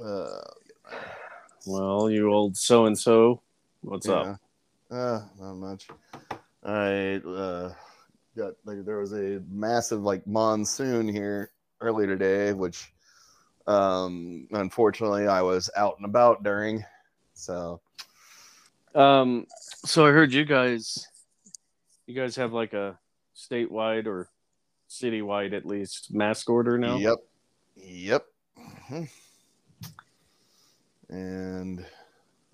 Uh, Well, you old so and so, what's up? Uh, not much. I uh, got like there was a massive like monsoon here earlier today, which um unfortunately I was out and about during. So Um, so I heard you guys, you guys have like a statewide or citywide at least mask order now. Yep. Yep. Mhm. And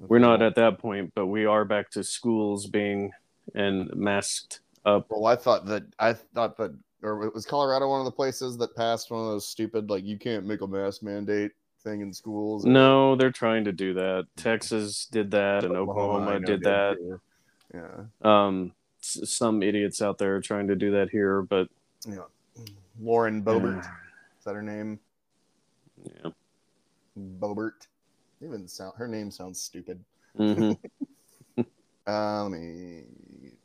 We're not at that point, but we are back to schools being and masked up. Well, I thought that I thought that, or was Colorado one of the places that passed one of those stupid like you can't make a mask mandate thing in schools? No, they're trying to do that. Texas did that, and I Oklahoma did that. do. Yeah. Um, some idiots out there are trying to do that here, but Yeah. Lauren Boebert. Is that her name? yeah. Boebert. Even sound her name sounds stupid. hmm Uh, let me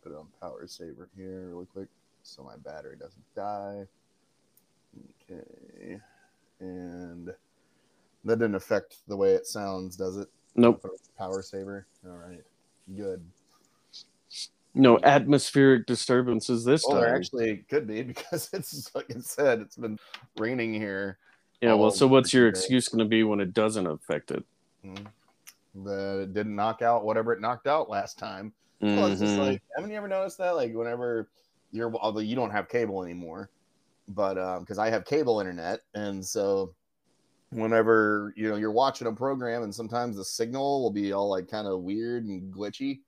put on power saver here really quick so my battery doesn't die. Okay. And that didn't affect the way it sounds, does it? Nope. Put it on Power saver. All right. Good. No atmospheric disturbances this Well, there time. actually could be because it's like I said, it's been raining here. yeah. Well, so what's your excuse going to be when it doesn't affect it? Mhm. That it didn't knock out whatever it knocked out last time. Well, it's just Mhm. like, haven't you ever noticed that? Like, whenever you're, although you don't have cable anymore, but um because I have cable internet, and so whenever you know you're watching a program, and sometimes the signal will be all like kind of weird and glitchy.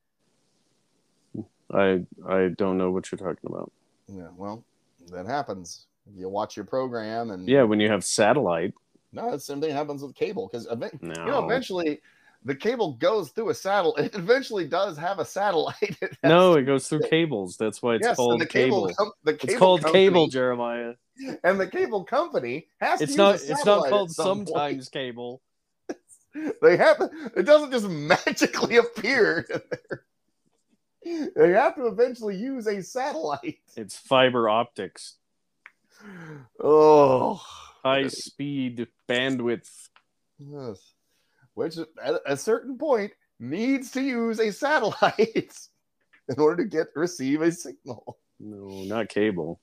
I I don't know what you're talking about. Yeah, well, that happens. You watch your program, and Yeah, when you have satellite. No, the same thing happens with cable because No. you know eventually the cable goes through a satellite. It eventually does have a satellite. No, it goes through cables. That's why it's yes, called the cable. cable. com- the cable It's called company- cable, Jeremiah. and the cable company has It's to not. use a It's not called some point. sometimes cable. They have it doesn't just magically appear. they have to eventually use a satellite. It's fiber optics, Oh, high speed bandwidth. yes. which at a certain point needs to use a satellite in order to get receive a signal. No, not cable.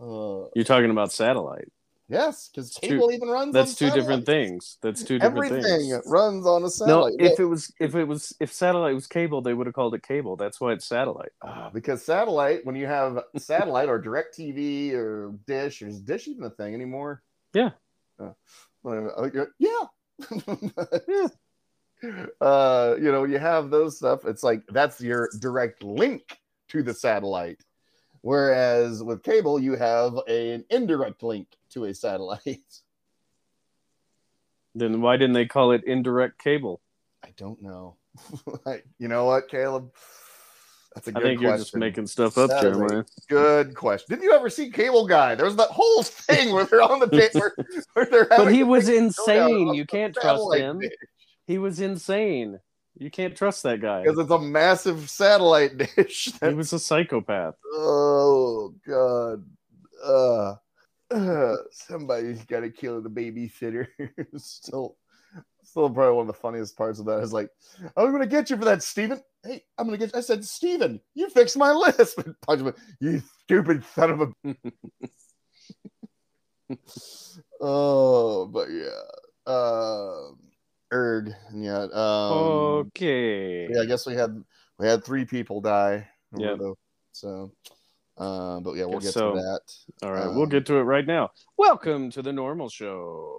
Uh, You're talking about satellite. yes, because two- cable even runs. That's two different things. That's two different Everything things. runs on a satellite. No, if it was if it was if satellite was cable, they would have called it cable. That's why it's satellite. Ah, because satellite, when you have satellite or direct TV or dish, is dish even a thing anymore? Yeah. Uh. Oh, yeah. Yeah. Uh, you know, you have those stuff. It's like that's your direct link to the satellite. Whereas with cable, you have an indirect link to a satellite. Then why didn't they call it indirect cable? I don't know. Like, you know what, Caleb? That's a I good think question. you're just making stuff up, That Jeremiah. Good question. Didn't you ever see Cable Guy? There was that whole thing where they're on the date where, where they're But he was insane. You can't trust him. dish He was insane. You can't trust that guy. because it's a massive satellite dish. He was a psychopath. oh God. Uh, uh, somebody's got to kill the babysitter. still, still probably one of the funniest parts of that is like, I'm gonna get you for that, Steven. Hey, I'm gonna get. I said, Steven, you fixed my list. Punch him. You stupid son of a. oh, but yeah. Um, erg. Yeah. Um, okay. yeah, I guess we had we had three people die. Yeah. So, uh, but yeah, we'll get so. to that. All right, Um, we'll get to it right now. Welcome to the normal show.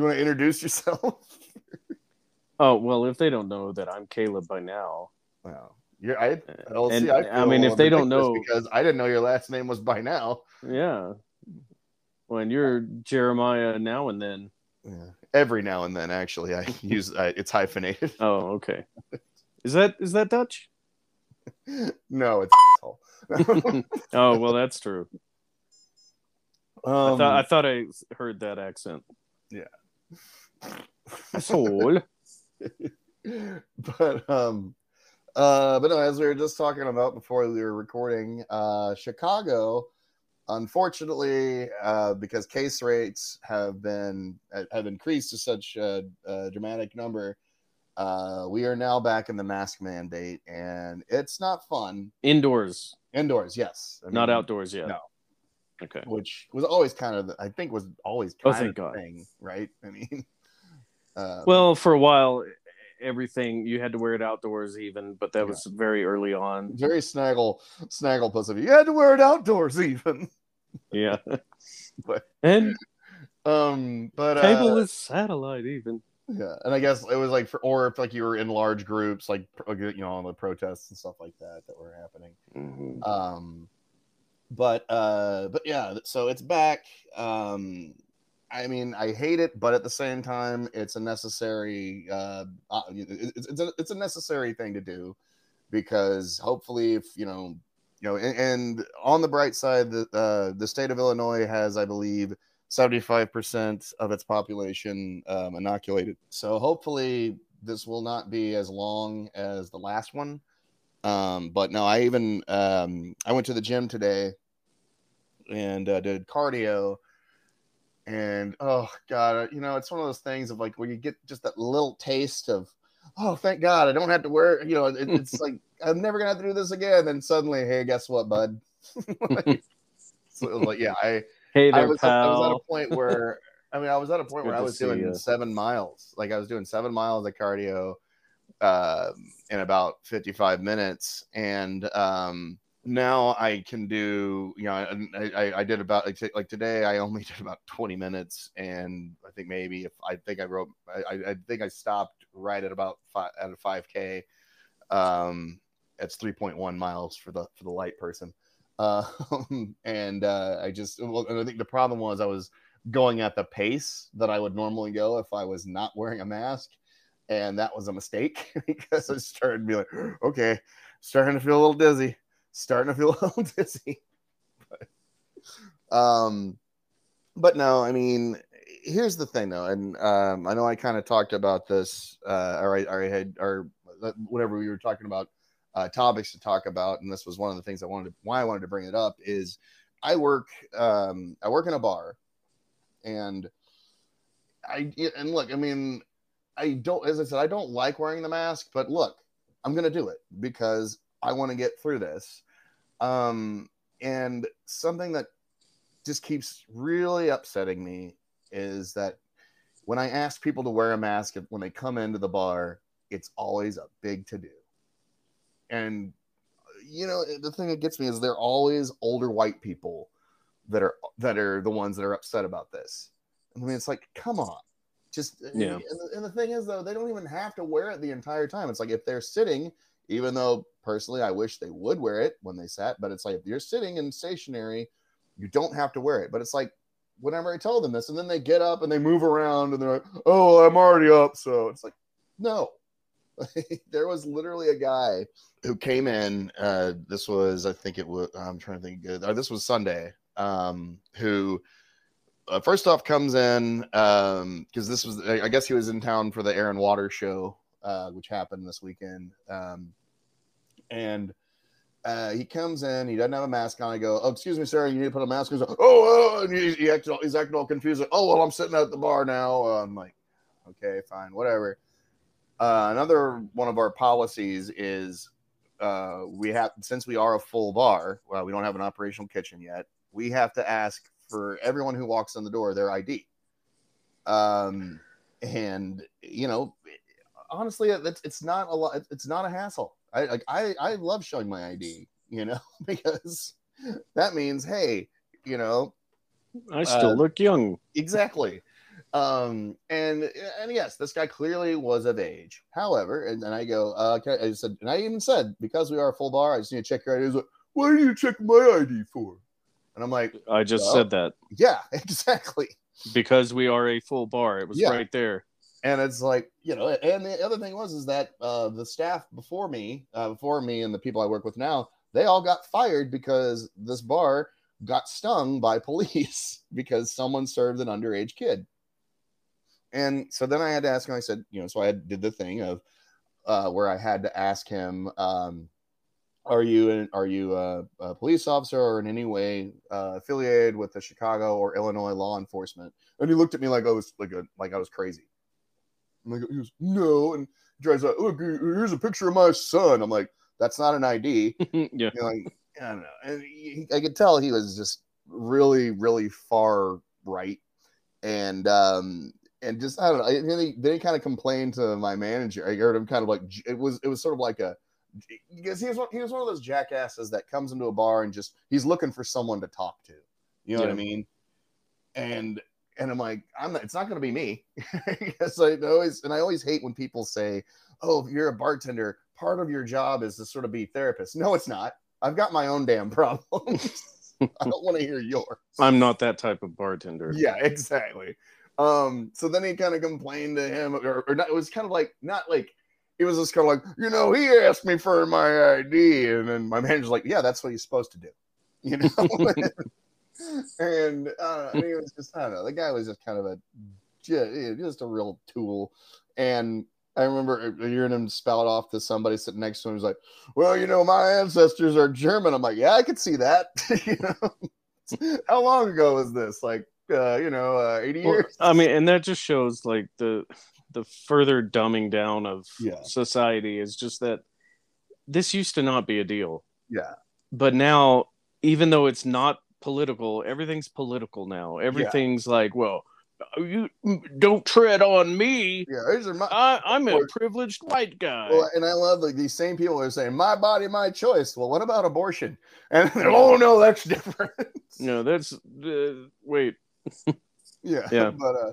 You want to introduce yourself? Oh well, if they don't know that I'm Caleb by now, Wow. You're, I, And, I feel mean, if they don't know- because I didn't know your last name was by now. yeah. When you're Jeremiah now and then. Yeah. Every now and then, actually, I use I, it's hyphenated. Oh, okay. Is that is that Dutch? no, it's. Oh well, that's true. I um, thought I thought I heard that accent. Yeah. Soul. but um uh but no as we were just talking about before we were recording uh chicago unfortunately uh because case rates have been have increased to such a, a dramatic number uh we are now back in the mask mandate and it's not fun Indoors, indoors yes I not outdoors yet. no. Okay. which was always kind of the, i think was always Oh, kind thank of God. thing right i mean uh Well, for a while, everything you had to wear it outdoors, even, but that Yeah. was very early on. very snaggle snaggle puss of you. Had to wear it outdoors even. Yeah. But- and Um, but uh, cable is satellite, even. yeah, and I guess it was like for or if like you were in large groups, like you know, on the protests and stuff like that that were happening. Mhm. Um, but uh, but yeah, so it's back. Um, I mean, I hate it, but at the same time, it's a necessary. Uh, uh, it's it's a, it's a necessary thing to do because hopefully, if you know, you know, and, and on the bright side, the uh, the state of Illinois has, I believe. 75% of its population um, inoculated. So hopefully this will not be as long as the last one. Um, but no, I even um, I went to the gym today and uh, did cardio, and oh god, you know it's one of those things of like where you get just that little taste of oh thank God I don't have to wear you know it, it's like I'm never gonna have to do this again. Then suddenly, hey, guess what, bud? so like yeah, I Hey I there, was, I was at a point where I mean I was at a point Good where I was doing ya. seven miles. Like I was doing seven miles of cardio uh, in about 55 minutes, and um, now I can do you know I, I, I did about like, t- like today I only did about 20 minutes, and I think maybe if I think I wrote I, I- think I stopped right at about five at a 5k. Um, it's 3.1 miles for the for the light person. Uh, and uh, I just, well, and I think the problem was I was going at the pace that I would normally go if I was not wearing a mask. And that was a mistake because I started to be like, okay, starting to feel a little dizzy, starting to feel a little dizzy. But, um, but no, I mean, here's the thing though. And um, I know I kind of talked about this, uh, or I, or I had, or whatever we were talking about uh, topics to talk about, and this was one of the things I wanted to why I wanted to bring it up is I work um, I work in a bar, and I and look, I mean, I don't as I said I don't like wearing the mask, but look, I'm gonna do it because I want to get through this. Um, and something that just keeps really upsetting me is that when I ask people to wear a mask when they come into the bar, it's always a big to do and you know the thing that gets me is they're always older white people that are that are the ones that are upset about this. I mean it's like come on just Yeah. and, the, and the thing is though they don't even have to wear it the entire time it's like if they're sitting even though personally i wish they would wear it when they sat but it's like if you're sitting and stationary you don't have to wear it but it's like whenever i tell them this and then they get up and they move around and they're like oh i'm already up so it's like no there was literally a guy who came in. Uh, this was, I think it was. I'm trying to think. Uh, this was Sunday. Um, who uh, first off comes in because this was. I guess he was in town for the Air and Water show, uh, which happened this weekend. Um, and uh, he comes in. He doesn't have a mask on. I go, "Oh, excuse me, sir. You need to put a mask on." He's like, oh, oh, and he, he acted he's acting all confused. Like, oh, well, I'm sitting at the bar now. Uh, I'm like, okay, fine, whatever. Uh, another one of our policies is uh, we have since we are a full bar. Well, we don't have an operational kitchen yet. We have to ask for everyone who walks in the door their ID. Um, and you know, honestly, it's it's not a lot. It's not a hassle. I like I I love showing my ID. you know, because that means, hey, you know, I still Uh, look young. exactly. Um, and and yes, this guy clearly was of age. However, and then I go, uh, okay, I said, and I even said, because we are a full bar, I just need to check your ID. Like, what are you checking my ID for? And I'm like, I just well- said that yeah, exactly. because we are a full bar. It was Yeah. right there. and it's like you know and the other thing was is that uh the staff before me uh before me and the people i work with now they all got fired because this bar got stung by police because someone served an underage kid and so then i had to ask him i said you know so i did the thing of uh where i had to ask him um are you an, are you a, a police officer or in any way uh, affiliated with the Chicago or Illinois law enforcement? And he looked at me like I was like a, like I was crazy. I'm like, he goes, no, and he tries to look. Here's a picture of my son. I'm like, that's not an ID. yeah. Like, I don't know. And he, I could tell he was just really, really far right, and um, and just I don't know. Then he, then he kind of complained to my manager. I heard him kind of like it was it was sort of like a because he was one, he was one of those jackasses that comes into a bar and just he's looking for someone to talk to. You know what I mean? And and I'm like, I'm not, it's not going to be me. because I always and I always hate when people say, "Oh, if you're a bartender, part of your job is to sort of be therapist." No, it's not. I've got my own damn problems. I don't want to hear yours. I'm not that type of bartender. Yeah, exactly. Um, so then he kind of complained to him, or, or not, it was kind of like not like it was just kind of like, you know, he asked me for my ID, and then my manager's like, yeah, that's what he's supposed to do, you know. and uh, he was just, I don't know, the guy was just kind of a just a real tool, and. I remember hearing him spout off to somebody sitting next to him. He's like, "Well, you know, my ancestors are German." I'm like, "Yeah, I could see that." you know, how long ago was this? Like, uh, you know, uh, 80 Well, years. I mean, and that just shows like the the further dumbing down of Yeah. society is just that this used to not be a deal, yeah, but now even though it's not political, everything's political now. Everything's like, well, you don't tread on me. yeah. These are my. I, I'm a Or- privileged white guy. Well, and I love like these same people are saying, "My body, my choice." Well, what about abortion? And they're, oh no, that's different. no, that's uh, wait. yeah, Yeah. But uh,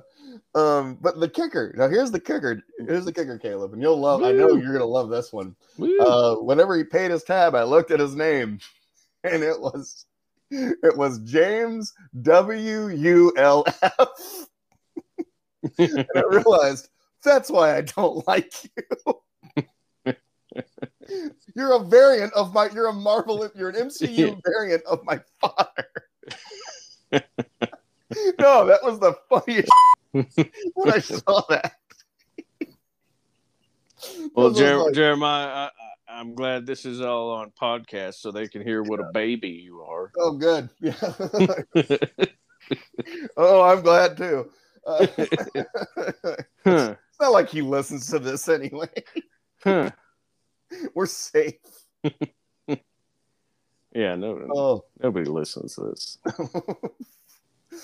um, but the kicker. Now here's the kicker. Here's the kicker, Caleb, and you'll love. I know you're gonna love this one. Woo. Uh, whenever he paid his tab, I looked at his name, and it was it was James W U L F. and I realized that's why I don't like you. you're a variant of my. You're a Marvel. You're an MCU variant of my father. no, that was the funniest when I saw that. well, Jer- like- Jeremiah, I, I'm glad this is all on podcast so they can hear what a baby you are. oh, good. Yeah. oh, I'm glad too. Uh, Huh, it's not like he listens to this anyway. huh. We're safe. Yeah, no, Oh. nobody listens to this.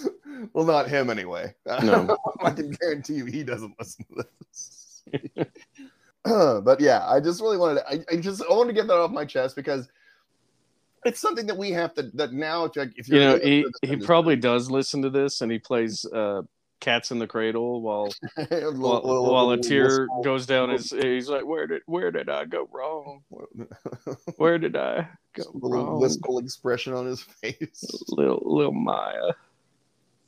well, not him anyway. No. I can guarantee you he doesn't listen to this. but yeah, I just really wanted to, I, I just I wanted to get that off my chest because it's something that we have to that now if, You know, he, he probably does listen to this and he plays uh, Cats in the Cradle while Little- while, little- while a tear goes down his he's like where did where did I go wrong where did I go wrong? little wrong wistful expression on his face. little little Maya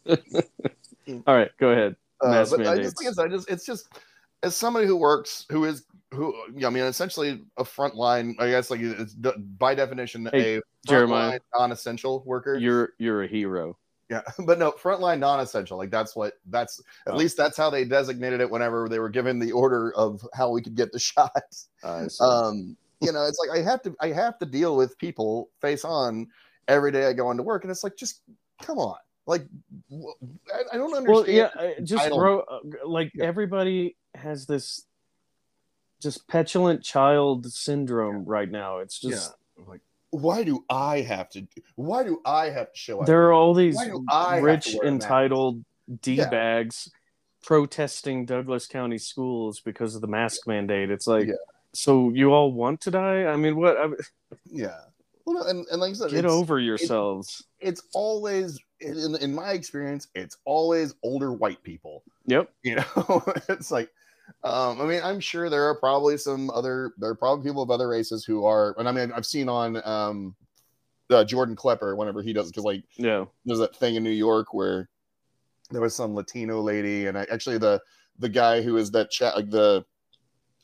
all right go ahead Uh, but I just think it's, I just it's just as somebody who works who is who I mean essentially a frontline I guess like it's d- by definition Hey, a Jeremiah. non-essential worker. you're you're a hero Yeah, but no, frontline non-essential. Like that's what that's at Oh. least that's how they designated it whenever they were given the order of how we could get the shots. Um, you know, it's like I have to I have to deal with people face on every day I go into work, and it's like just come on, like I, I don't understand. well yeah I- just bro uh, like Yeah. everybody has this just petulant child syndrome right now it's just Like, why do I have to? Why do I have to show up? there are all these Why do I have to rich wear a mask? entitled d Yeah. bags protesting Douglas County schools because of the mask mandate. It's like, Yeah. so you all want to die? I mean, what? I, yeah, Well, and, and like I said, Get over yourselves. it's always in, in my experience, it's always older white people. Yep. You know, it's like um, I mean, I'm sure there are probably some other there are probably people of other races who are and I mean I've seen on um uh, Jordan Klepper whenever he does because like Yeah. there's that thing in New York where there was some Latino lady, and I, actually the the guy who is that chat like the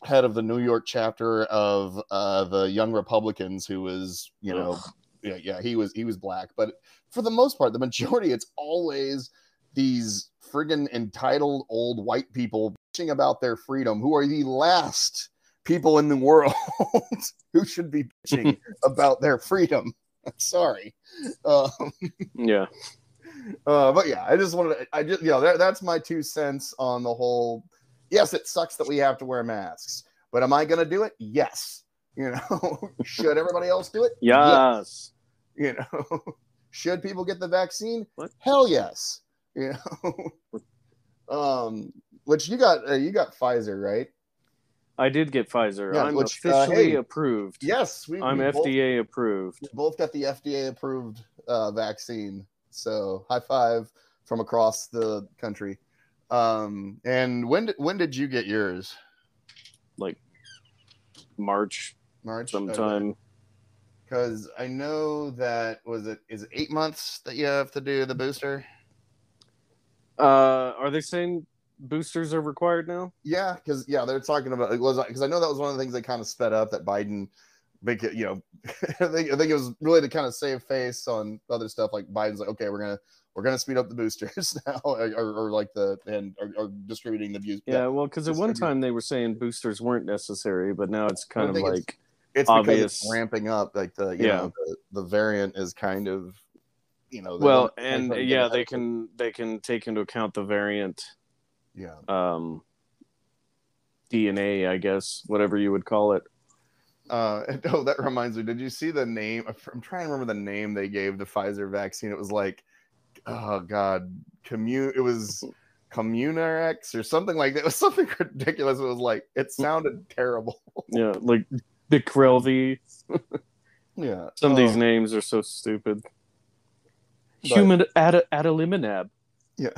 head of the New York chapter of uh, the Young Republicans, who was you know. Yeah yeah he was he was black, but for the most part, the majority it's always these friggin' entitled old white people bitching about their freedom, who are the last people in the world who should be bitching about their freedom. I'm sorry. Um, Yeah. uh, but yeah, I just wanted to, I just, you know, that, that's my two cents on the whole. Yes, it sucks that we have to wear masks, but am I going to do it? Yes. You know, should everybody else do it? Yes. You know, should people get the vaccine? What? Hell yes. You know, um, which you got, uh, you got Pfizer, right? I did get Pfizer. Yeah, I'm which, uh, officially hey, approved. Yes, we, I'm we both- FDA approved. we both got the FDA approved uh, vaccine. So high five from across the country. Um, and when when did you get yours? Like March March sometime. Because I know that was it is it eight months that you have to do the booster. Uh, are they saying boosters are required now? Yeah, because yeah, they're talking about it was because I know that was one of the things they kind of sped up that Biden, make it you know, I think I think it was really to kind of save face on other stuff like Biden's like okay we're gonna we're gonna speed up the boosters now or, or, or like the and or, or distributing the views. Yeah, well, because at one time they were saying boosters weren't necessary, but now it's kind of think it's- it's because obvious. it's ramping up like the you Yeah. know the, the variant is kind of you know well, and yeah, they can they can take into account the variant yeah um, DNA, I guess, whatever you would call it. Uh, oh, that reminds me. Did you see the name? I'm trying to remember the name they gave the Pfizer vaccine. It was like, oh god, commune. It was Communarex or something like that. It was something ridiculous. It was like it sounded terrible. Yeah, like Bicrelvi. yeah, Some of these Oh, names are so stupid. But- Human ad- yeah.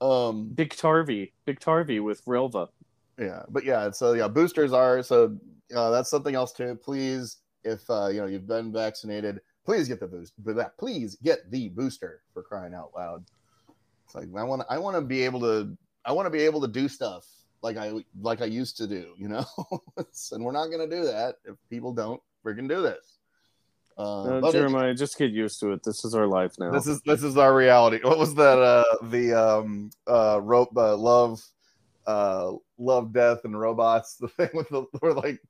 um, Biktarvy, Biktarvy with Relva. yeah, but yeah. So yeah, boosters are so. Uh, that's something else too. Please, if uh, you know you've been vaccinated, please get the boost. But that please get the booster for crying out loud. It's like I want I want to be able to I want to be able to do stuff like I like I used to do, you know. and we're not gonna do that if people don't freaking do this. Uh, Jeremiah, just get used to it. This is our life now. this is this is our reality. What was that? Uh, the um uh rope uh, love uh love death and robots. The thing with the where like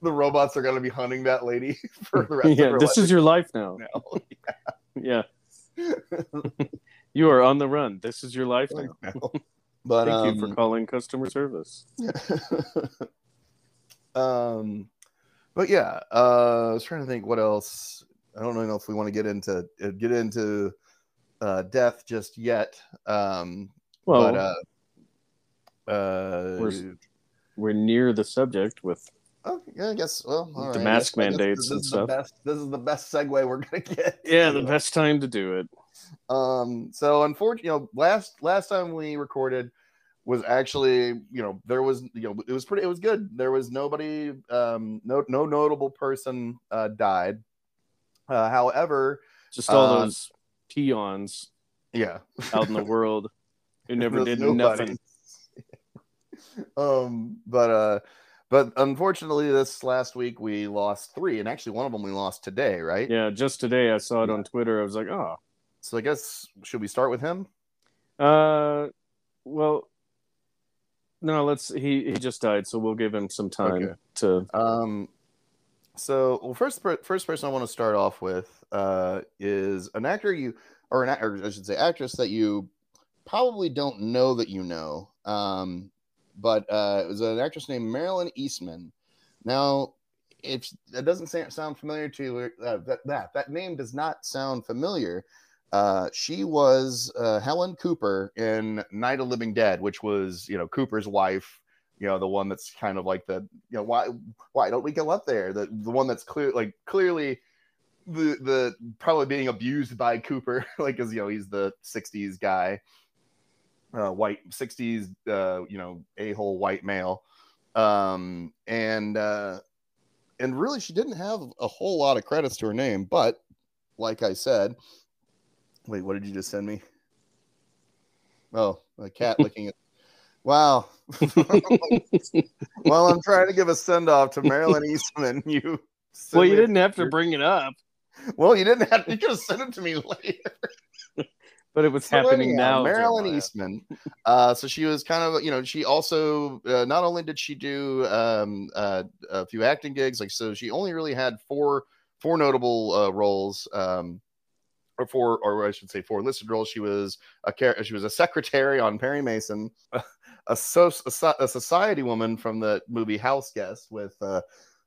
the robots are gonna be hunting that lady for the rest yeah, this life. is your life now. now. Yeah. you are on the run. This is your life now. But Thank um, you for calling customer service. um, but yeah, uh, I was trying to think what else. I don't know if we want to get into uh, get into uh, death just yet. Um, Well, but uh, uh, We're- we're near the subject with oh, yeah, I guess. Well, all The right. mask mandates this and is the stuff. best- this is the best segue we're gonna get. yeah, the best time to do it. Um, so unfortunately, you know, last last time we recorded was actually, you know, there was, you know, it was pretty, it was good. There was nobody, um, no no notable person uh, died. Uh, however, Just all Uh, those peons yeah, out in the world who never did nobody. nothing. um, but uh, but unfortunately, this last week we lost three, and actually one of them we lost today, right? Yeah, just today I saw it on Twitter. I was like, oh, So I guess should we start with him? uh, well, no, let's. He he just died, so we'll give him some time Okay. to. Um, so well, first per- first person I want to start off with uh, is an actor you or an actor I should say actress that you probably don't know that you know. Um, but uh, it was an actress named Marilyn Eastman. Now, if that doesn't sound familiar to you, uh, that that that name does not sound familiar. Uh, she was uh, Helen Cooper in Night of Living Dead, which was you know Cooper's wife you know, the one that's kind of like the, you know, why why don't we go up there? The the one that's clear like clearly the the probably being abused by Cooper, like because you know he's the '60s guy, uh, white '60s, uh, you know, a hole white male, um, and uh, and really she didn't have a whole lot of credits to her name, but like I said, wait, what did you just send me? Oh, a cat licking it. Wow. well, I'm trying to give a send off to Marilyn Eastman. You well, you didn't have to bring it up. Well, you didn't have to. You could have sent it to me later. but it was so happening anyhow, now. Marilyn Eastman. Uh, so she was kind of, you know, she also uh, not only did she do um, uh, a few acting gigs, like so, she only really had four four notable uh, roles. Um, or four, or I should say, four listed roles. She was a she was a secretary on Perry Mason, a, a, so, a, a society woman from the movie House Guest with uh,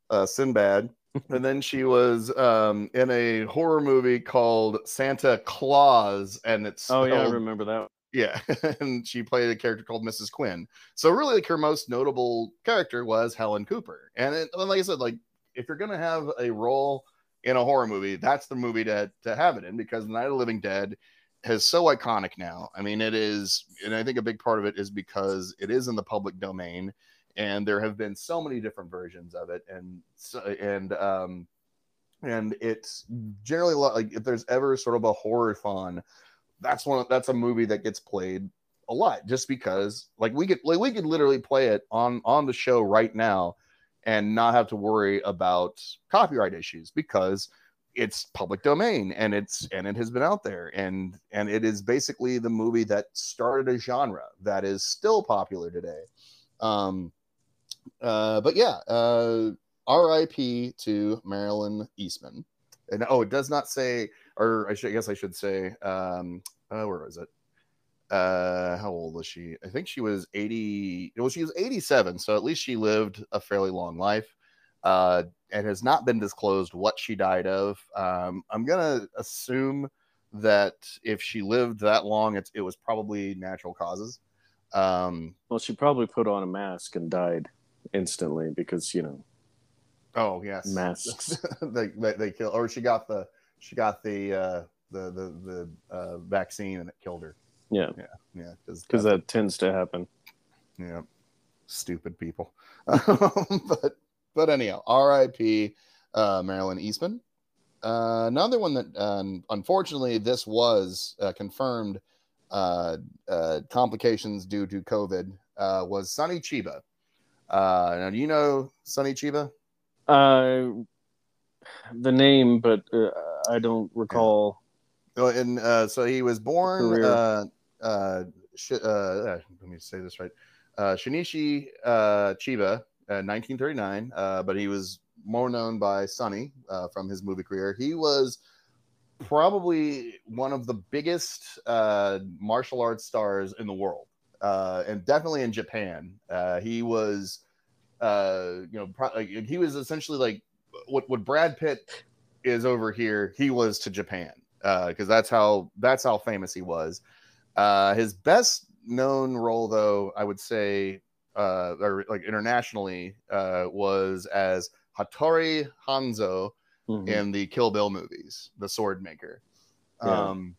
uh, Sinbad, and then she was um, in a horror movie called Santa Claws, and it's oh yeah, I remember that. Yeah, and she played a character called Mrs. Quinn. So really, like her most notable character was Helen Cooper. And, it, and like I said, like if you're gonna have a role in a horror movie, that's the movie to to have it in because Night of the Living Dead is so iconic now. I mean, it is, and I think a big part of it is because it is in the public domain and there have been so many different versions of it and and um and it's generally like if there's ever sort of a horror fun that's one that's a movie that gets played a lot just because like we could like we could literally play it on on the show right now and not have to worry about copyright issues because it's public domain and it's and it has been out there and and it is basically the movie that started a genre that is still popular today um uh, but yeah, uh, R.I.P. to Marilyn Eastman. And oh, it does not say, or I, should, I guess I should say, um, uh, where was it? Uh, how old was she? I think she was 80. Well, she was 87, so at least she lived a fairly long life. Uh, it has not been disclosed what she died of. Um, I'm gonna assume that if she lived that long, it's, it was probably natural causes. Um, well, she probably put on a mask and died instantly because you know. Oh yes, masks. they, they they kill, or she got the she got the uh, the the the uh, vaccine and it killed her. Yeah, yeah, yeah. Because that tends to happen. Yeah, stupid people. but but anyhow, R.I.P. Uh, Marilyn Eastman. Uh, another one that um, unfortunately this was uh, confirmed uh, uh, complications due to COVID uh, was Sonny Chiba. Uh, now, do you know Sonny Chiba? Uh, the name, but uh, I don't recall. Yeah. Oh, and uh, so he was born. Uh, uh, sh- uh, let me say this right. Uh, Shinichi uh, Chiba, uh, 1939, uh, but he was more known by Sonny uh, from his movie career. He was probably one of the biggest uh, martial arts stars in the world uh, and definitely in Japan. Uh, he was, uh, you know, pro- he was essentially like what what Brad Pitt is over here. He was to Japan because uh, that's how that's how famous he was. Uh, his best known role, though, I would say, uh, or like internationally, uh, was as Hattori Hanzo mm-hmm. in the Kill Bill movies, the Sword Maker. Yeah. Um,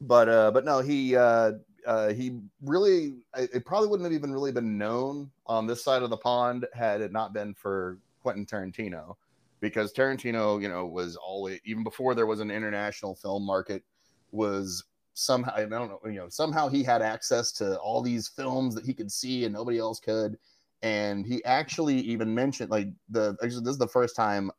but uh, but no, he uh, uh, he really it probably wouldn't have even really been known on this side of the pond had it not been for Quentin Tarantino, because Tarantino, you know, was always even before there was an international film market, was somehow I don't know, you know, somehow he had access to all these films that he could see and nobody else could. And he actually even mentioned like the actually this is the first time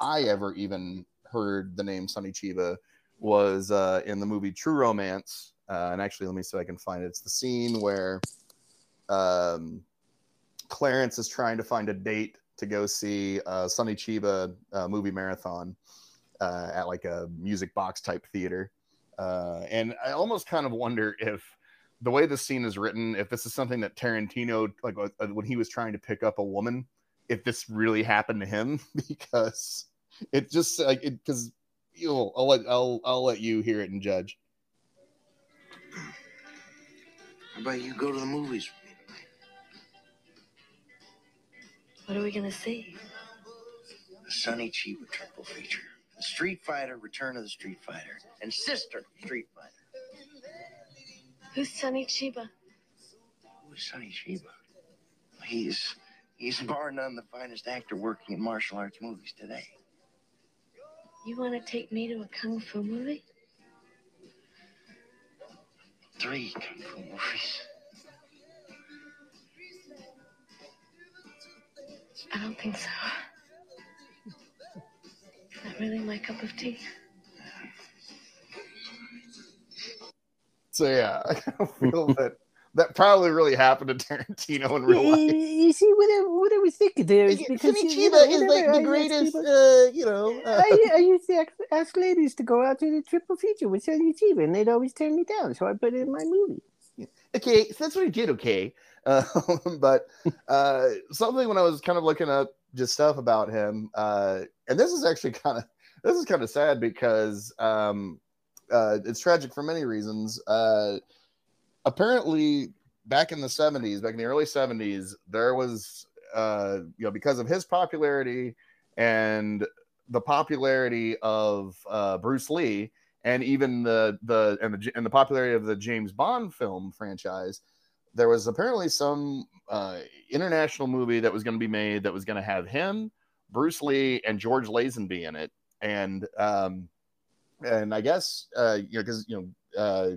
I ever even heard the name Sonny Chiba was uh, in the movie True Romance uh, and actually, let me see if I can find it. It's the scene where um, Clarence is trying to find a date to go see uh, Sonny Chiba uh, movie marathon uh, at like a music box type theater. Uh, and I almost kind of wonder if the way this scene is written, if this is something that Tarantino, like uh, when he was trying to pick up a woman, if this really happened to him, because it just like it because you know, I'll let I'll I'll let you hear it and judge. How about you go to the movies with me tonight? What are we gonna see? The Sonny Chiba triple feature. Street Fighter, Return of the Street Fighter, and Sister Street Fighter. Who's Sonny Chiba? Who is Sonny Chiba? He's he's bar none the finest actor working in martial arts movies today. You want to take me to a kung fu movie? Three kung fu movies. I don't think so. Not really my cup of tea. So yeah, I feel that that probably really happened to Tarantino in real life. you see what I, what I was thinking there is because Sonny you- you know, is like the greatest, people- uh, you know. Uh, I, I used to ask, ask ladies to go out to the triple feature with Sonny Chiba, and they'd always turn me down, so I put it in my movie. okay, so that's what he did. Okay, uh, but uh, something when I was kind of looking up just stuff about him, uh, and this is actually kind of this is kind of sad because um, uh, it's tragic for many reasons. Uh, apparently, back in the '70s, back in the early '70s, there was uh, you know because of his popularity and the popularity of uh, Bruce Lee and even the the and the and the popularity of the James Bond film franchise, there was apparently some uh, international movie that was going to be made that was going to have him, Bruce Lee, and George Lazenby in it, and um, and I guess uh, you know because you know. Uh,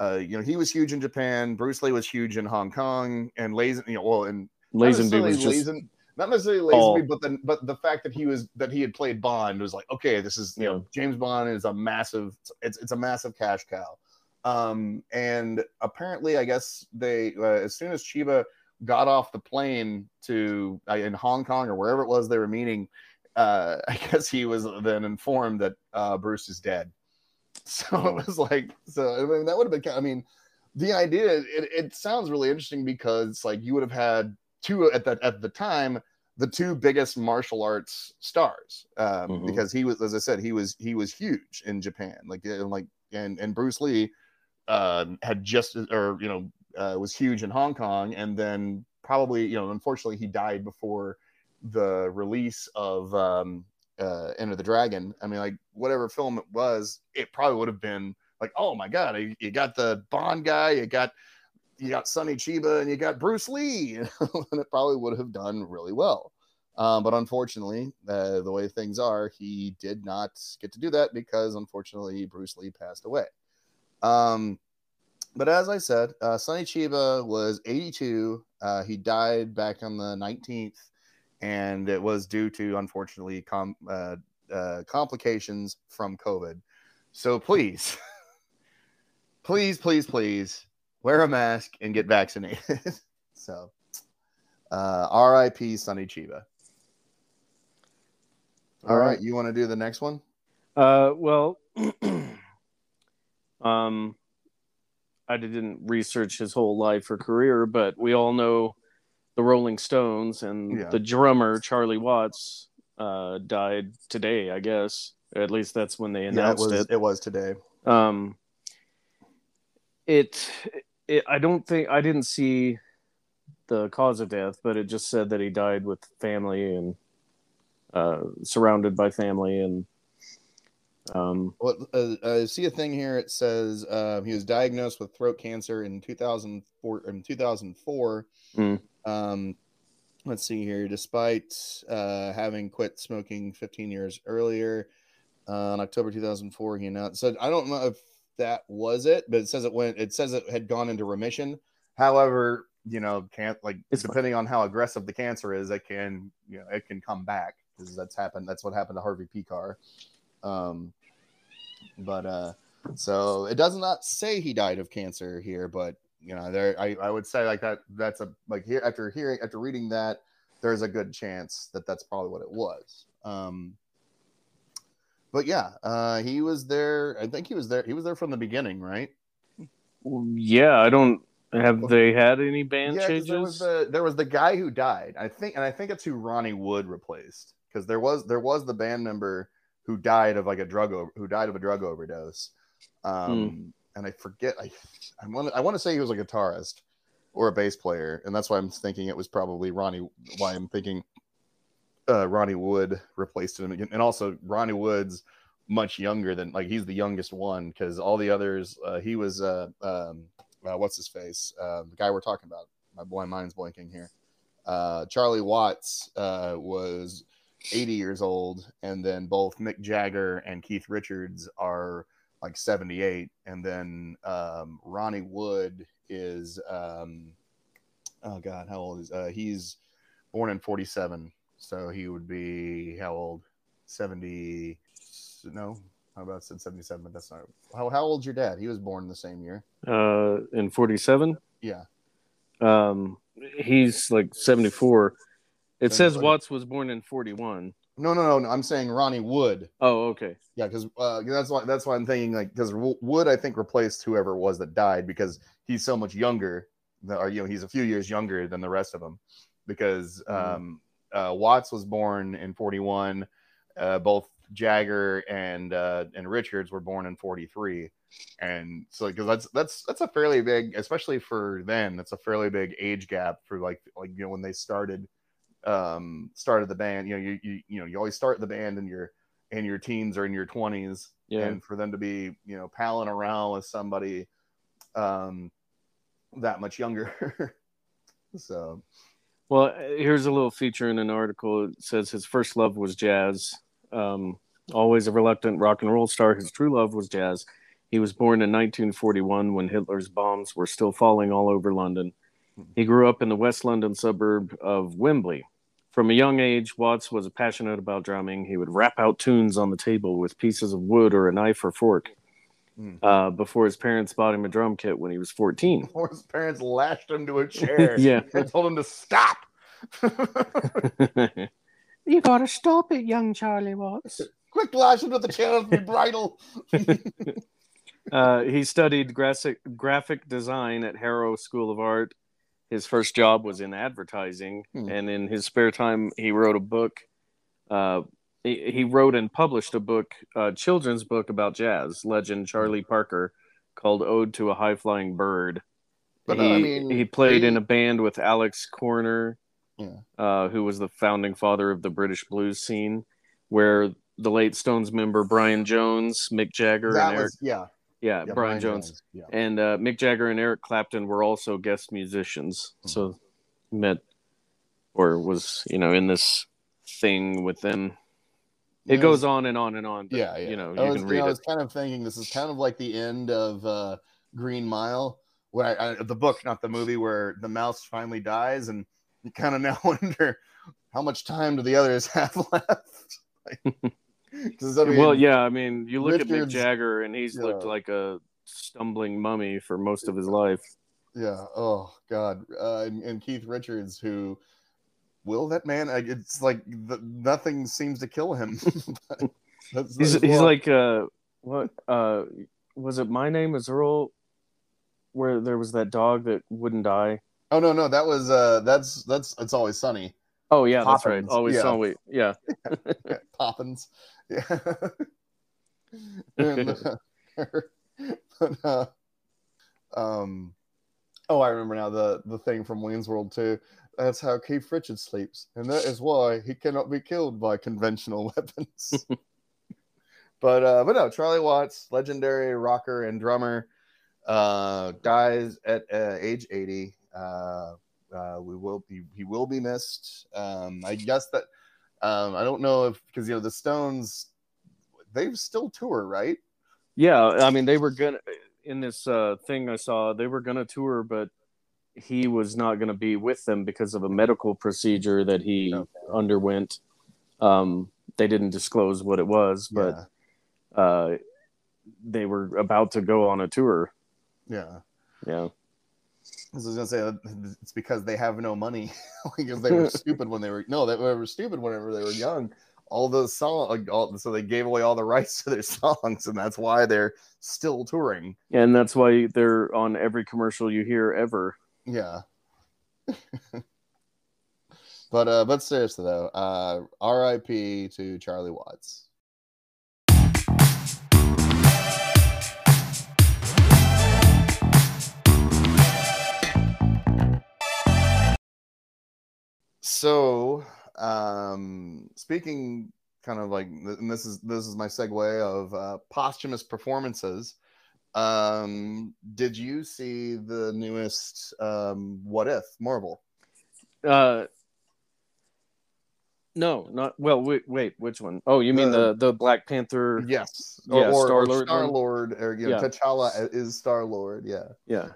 uh, you know, he was huge in Japan. Bruce Lee was huge in Hong Kong, and Lazen, you know, well, and Lazenby was just Lazen- not necessarily. Lazenby, but the but the fact that he was that he had played Bond was like, okay, this is you know, James Bond is a massive, it's it's a massive cash cow. Um, and apparently, I guess they uh, as soon as Chiba got off the plane to uh, in Hong Kong or wherever it was they were meeting, uh, I guess he was then informed that uh, Bruce is dead. So it was like, so I mean, that would have been. kind- I mean, the idea it, it sounds really interesting because like you would have had two at the at the time the two biggest martial arts stars um, Mhm. because he was as I said he was he was huge in Japan like uh, like and and Bruce Lee uh, had just or you know uh, was huge in Hong Kong and then probably you know unfortunately he died before the release of um, uh, Enter the Dragon. I mean like whatever film it was, it probably would have been like oh my god you, you got the Bond guy, you got you got Sonny Chiba and you got Bruce Lee, and it probably would have done really well. Um, but unfortunately, uh, the way things are, he did not get to do that because unfortunately Bruce Lee passed away. Um, but as I said, uh, Sonny Chiba was 82. Uh, he died back on the 19th, and it was due to unfortunately com- uh, uh, complications from COVID. So please, please, please, please wear a mask and get vaccinated. so, uh, RIP Sonny Chiba. All right, you want to do the next one? Uh, well, um, I didn't research his whole life or career, but we all know the Rolling Stones and Yeah. the drummer Charlie Watts uh, died today. I guess at least that's when they Yeah, it announced was. it. It was today. Um, it, it, I don't think I didn't see the cause of death, but it just said that he died with family and uh, surrounded by family and. Um, Well, uh, I see a thing here. It says uh, he was diagnosed with throat cancer in 2004. In 2004. Mm. Um, let's see here. Despite uh, having quit smoking 15 years earlier, uh, in October 2004, he announced. So I don't know if that was it, but it says it went. It says it had gone into remission. However, you know, can't like It's fine. depending on how aggressive the cancer is, it can you know it can come back because that's happened. That's what happened to Harvey Pekar. Um, but uh, so it does not say he died of cancer here, but you know, there I, I would say like that. That's a like here after hearing after reading that, there's a good chance that that's probably what it was. Um, but yeah, uh, he was there. I think he was there. He was there from the beginning, right? Yeah, I don't. Have they had any band Yeah, changes? there was the there was the guy who died. I think, and I think it's who Ronnie Wood replaced because there was there was the band member who died of like a drug over, who died of a drug overdose. Um, Hmm. and I forget. I I want I want to say he was a guitarist, or a bass player, and that's why I'm thinking it was probably Ronnie. Why I'm thinking uh, Ronnie Wood replaced him again, and also Ronnie Wood's much younger than like he's the youngest one because all the others uh, he was uh, um, uh, what's his face uh, the guy we're talking about. My boy, mind's blanking here. Uh, Charlie Watts uh, was 80 years old, and then both Mick Jagger and Keith Richards are like 78, and then um, Ronnie Wood is um, oh god, how old is uh, he's born in 47, so he would be how old? 70? No, how about I said 77? But that's not how how old's your dad? He was born the same year. Uh, in 47. Yeah, Um, he's like 74. It says 74. Watts was born in 41. no, no, no. no I'm saying Ronnie Wood. Oh, okay. Yeah, because uh, that's why that's why I'm thinking like because Wood I think replaced whoever it was that died because he's so much younger, or you know he's a few years younger than the rest of them. Because Mhm. um, uh, Watts was born in '41, uh, both Jagger and uh, and Richards were born in '43, and so because that's that's that's a fairly big, especially for then, that's a fairly big age gap for like like you know when they started um started the band you know you you, you know you always start the band in your in your teens or in your 20s Yeah. and for them to be you know palling around with somebody um that much younger so Well, here's a little feature in an article. It says his first love was jazz. Um, always a reluctant rock and roll star, his true love was jazz. He was born in 1941 when Hitler's bombs were still falling all over London. He grew up in the West London suburb of Wembley. From a young age, Watts was passionate about drumming. He would rap out tunes on the table with pieces of wood or a knife or fork. Mm. Uh, before his parents bought him a drum kit when he was 14. before his parents lashed him to a chair Yeah. and told him to stop You gotta stop it, young Charlie Watts. quick lash him to the chair with the bridle Uh, he studied graphic graphic design at Harrow School of Art. His first job was in advertising, Hmm. and in his spare time, he wrote a book. Uh, he, he wrote and published a book, a children's book about jazz legend Charlie Parker, called "Ode to a High Flying Bird." But, uh, he, I mean, he played he- in a band with Alex Korner, Yeah. uh, who was the founding father of the British blues scene, where the late Stones member Brian Jones, Mick Jagger, that and Eric, was yeah, yeah, yeah Brian, Jones, yeah and uh, Mick Jagger and Eric Clapton were also guest musicians. Hmm. So met or was you know in this thing with them. It goes on and on and on. but, yeah, yeah. You know, I you was, can you read know, I was kind of thinking this is kind of like the end of uh, Green Mile, where I, I, the book, not the movie, where the mouse finally dies, and you kind of now wonder how much time do the others have left. Like, I mean, well, yeah, I mean, you look at Mick Jagger, and he's looked like a stumbling mummy for most of his life. yeah. Oh God, uh, and, and Keith Richards, who will that man? It's like the, nothing seems to kill him. That's- He's that's he's like uh, what uh, was it? My name is Earl, where there was that dog that wouldn't die. oh no, no, that was uh, that's that's it's always sunny. Oh yeah, that's right. Always yeah. yeah. yeah, Poppins. Yeah. and, uh, but, uh, um, oh, I remember now the the thing from Wayne's World too. That's how Keith Richards sleeps, and that is why he cannot be killed by conventional weapons. but uh, but no, Charlie Watts, legendary rocker and drummer, uh, dies at uh, age eighty. Uh, uh, we will be he will be missed. Um, I guess that um, I don't know if because you know the Stones, they've still tour, right? Yeah, I mean they were gonna in this uh, thing I saw they were gonna tour, but he was not gonna be with them because of a medical procedure that he Okay. underwent. Um, they didn't disclose what it was, but yeah, uh, they were about to go on a tour. yeah. Yeah, I was gonna say it's because they have no money because they were stupid when they were no, they were stupid whenever they were young. All those songs, so they gave away all the rights to their songs, and that's why they're still touring. and that's why they're on every commercial you hear ever. Yeah. but uh, but seriously though, uh, R.I.P. to Charlie Watts. So um speaking kind of like and this is this is my segue of uh posthumous performances um did you see the newest um what if marvel Uh, no, not well. Wait, wait, which one? Oh, you mean The- the the Black Panther? yes Yeah, or, Star-Lord star lord or you know Yeah. t'challa is star lord yeah Yeah.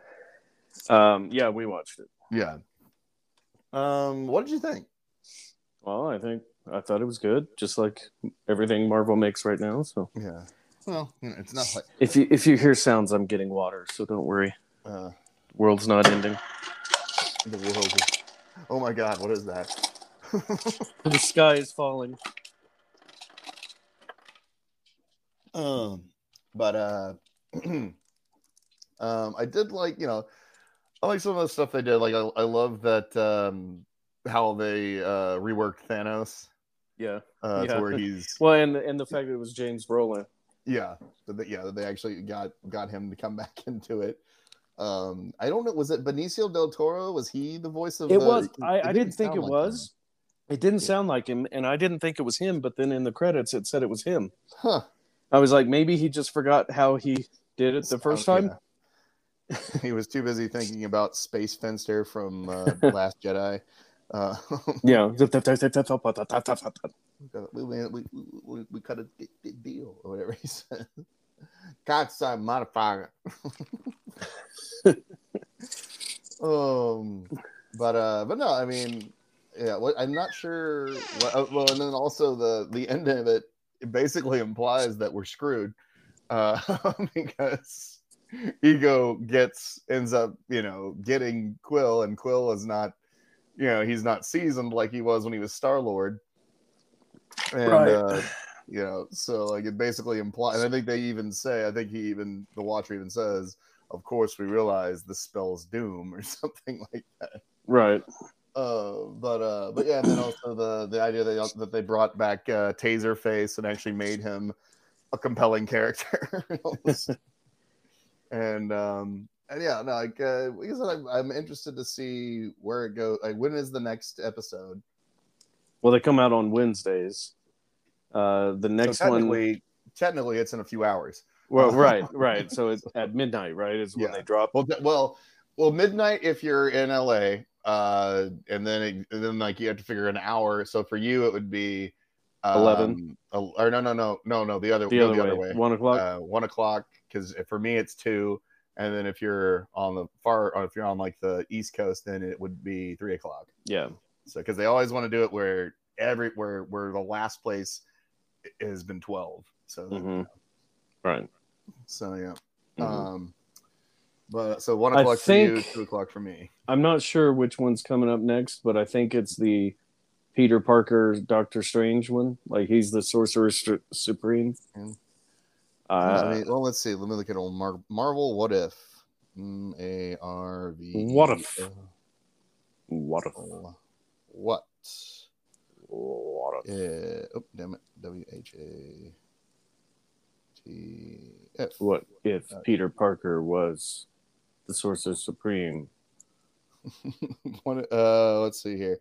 Um. Yeah, we watched it. yeah um what did you think Well, I think I thought it was good, just like everything Marvel makes right now. So yeah well you know, it's not like if you if you hear sounds, I'm getting water, so don't worry. uh World's not ending. the world is oh my god what is that The sky is falling. Um, but uh, um, I did like you know, I like some of the stuff they did. Like I, I love that um how they uh reworked Thanos Yeah. uh Yeah. where he's Well, and and the fact that it was James Brolin. yeah that yeah they actually got got him to come back into it. Um, I don't know. Was it Benicio del Toro? Was he the voice of? It the, was. it I, I didn't think it like was. It didn't sound like him, and I didn't think it was him. But then in the credits, it said it was him. him. Huh. I was like, maybe he just forgot how he did it the first time. yeah. he was too busy thinking about Space Fenster from uh, Last Jedi. Uh, Yeah. we, we, we, we, we cut a d- d- deal or whatever he said. Modifier. um, but uh, but no, I mean, yeah, what, I'm not sure. What, uh, well, and then also the the end of it, it basically implies that we're screwed, uh, because Ego gets ends up, you know, getting Quill, and Quill is not, you know, he's not seasoned like he was when he was Star Lord, and Right. uh, you know, so like it basically implies. And I think they even say, I think he even the Watcher even says, "Of course, we realize the spell's doom" or something like that. Right. Uh, but uh, but yeah, and then also the the idea that that they brought back uh, Taserface and actually made him a compelling character. and um and yeah, no, like uh, like I said, I'm, I'm interested to see where it goes. Like, when is the next episode? Well, they come out on Wednesdays. Uh, the next so one. technically, technically, it's in a few hours. Well, right, right. So it's at midnight, right? Is when Yeah. they drop. Well, well, well, midnight if you're in LA, uh, and then it, and then like you have to figure an hour. So for you, it would be um, 11. or no, no, no, no, no, the other, The, no, other, the way. other way, One o'clock. uh, one o'clock. Because for me, it's two, and then if you're on the far, or if you're on like the East Coast, then it would be three o'clock. yeah. So because they always want to do it where every where where the last place has been twelve. So Mhm. Right. so yeah. Mhm. Um, but so one o'clock for you, two o'clock for me. I'm not sure which one's coming up next, but I think it's the Peter Parker Doctor Strange one. Like he's the Sorcerer Su- Supreme. Mm. Uh, I mean, well, let's see. Let me look at old Mar- Marvel. What if? M A R V. What if? what if? What? What if? Oh, damn it. W H A T F. What if Uh, Peter Parker was the Sorcerer Supreme? What- uh, let's see here.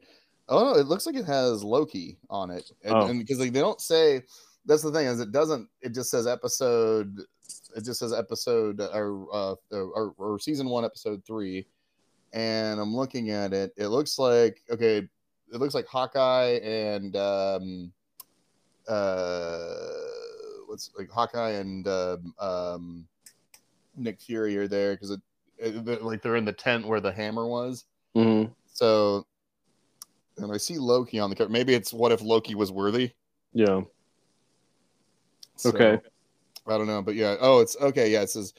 Oh no, it looks like it has Loki on it, and, Oh. and because like, they don't say. That's the thing is it doesn't. It just says episode. It just says episode or uh or, or season one episode three, and I'm looking at it. It looks like okay. It looks like Hawkeye and um uh what's like Hawkeye and um, um Nick Fury are there because it, it they're- like they're in the tent where the hammer was. Mm-hmm. So, and I see Loki on the cover. Maybe it's what if Loki was worthy? Yeah. So, Okay. I don't know, but yeah. Oh, it's okay. Yeah, it says,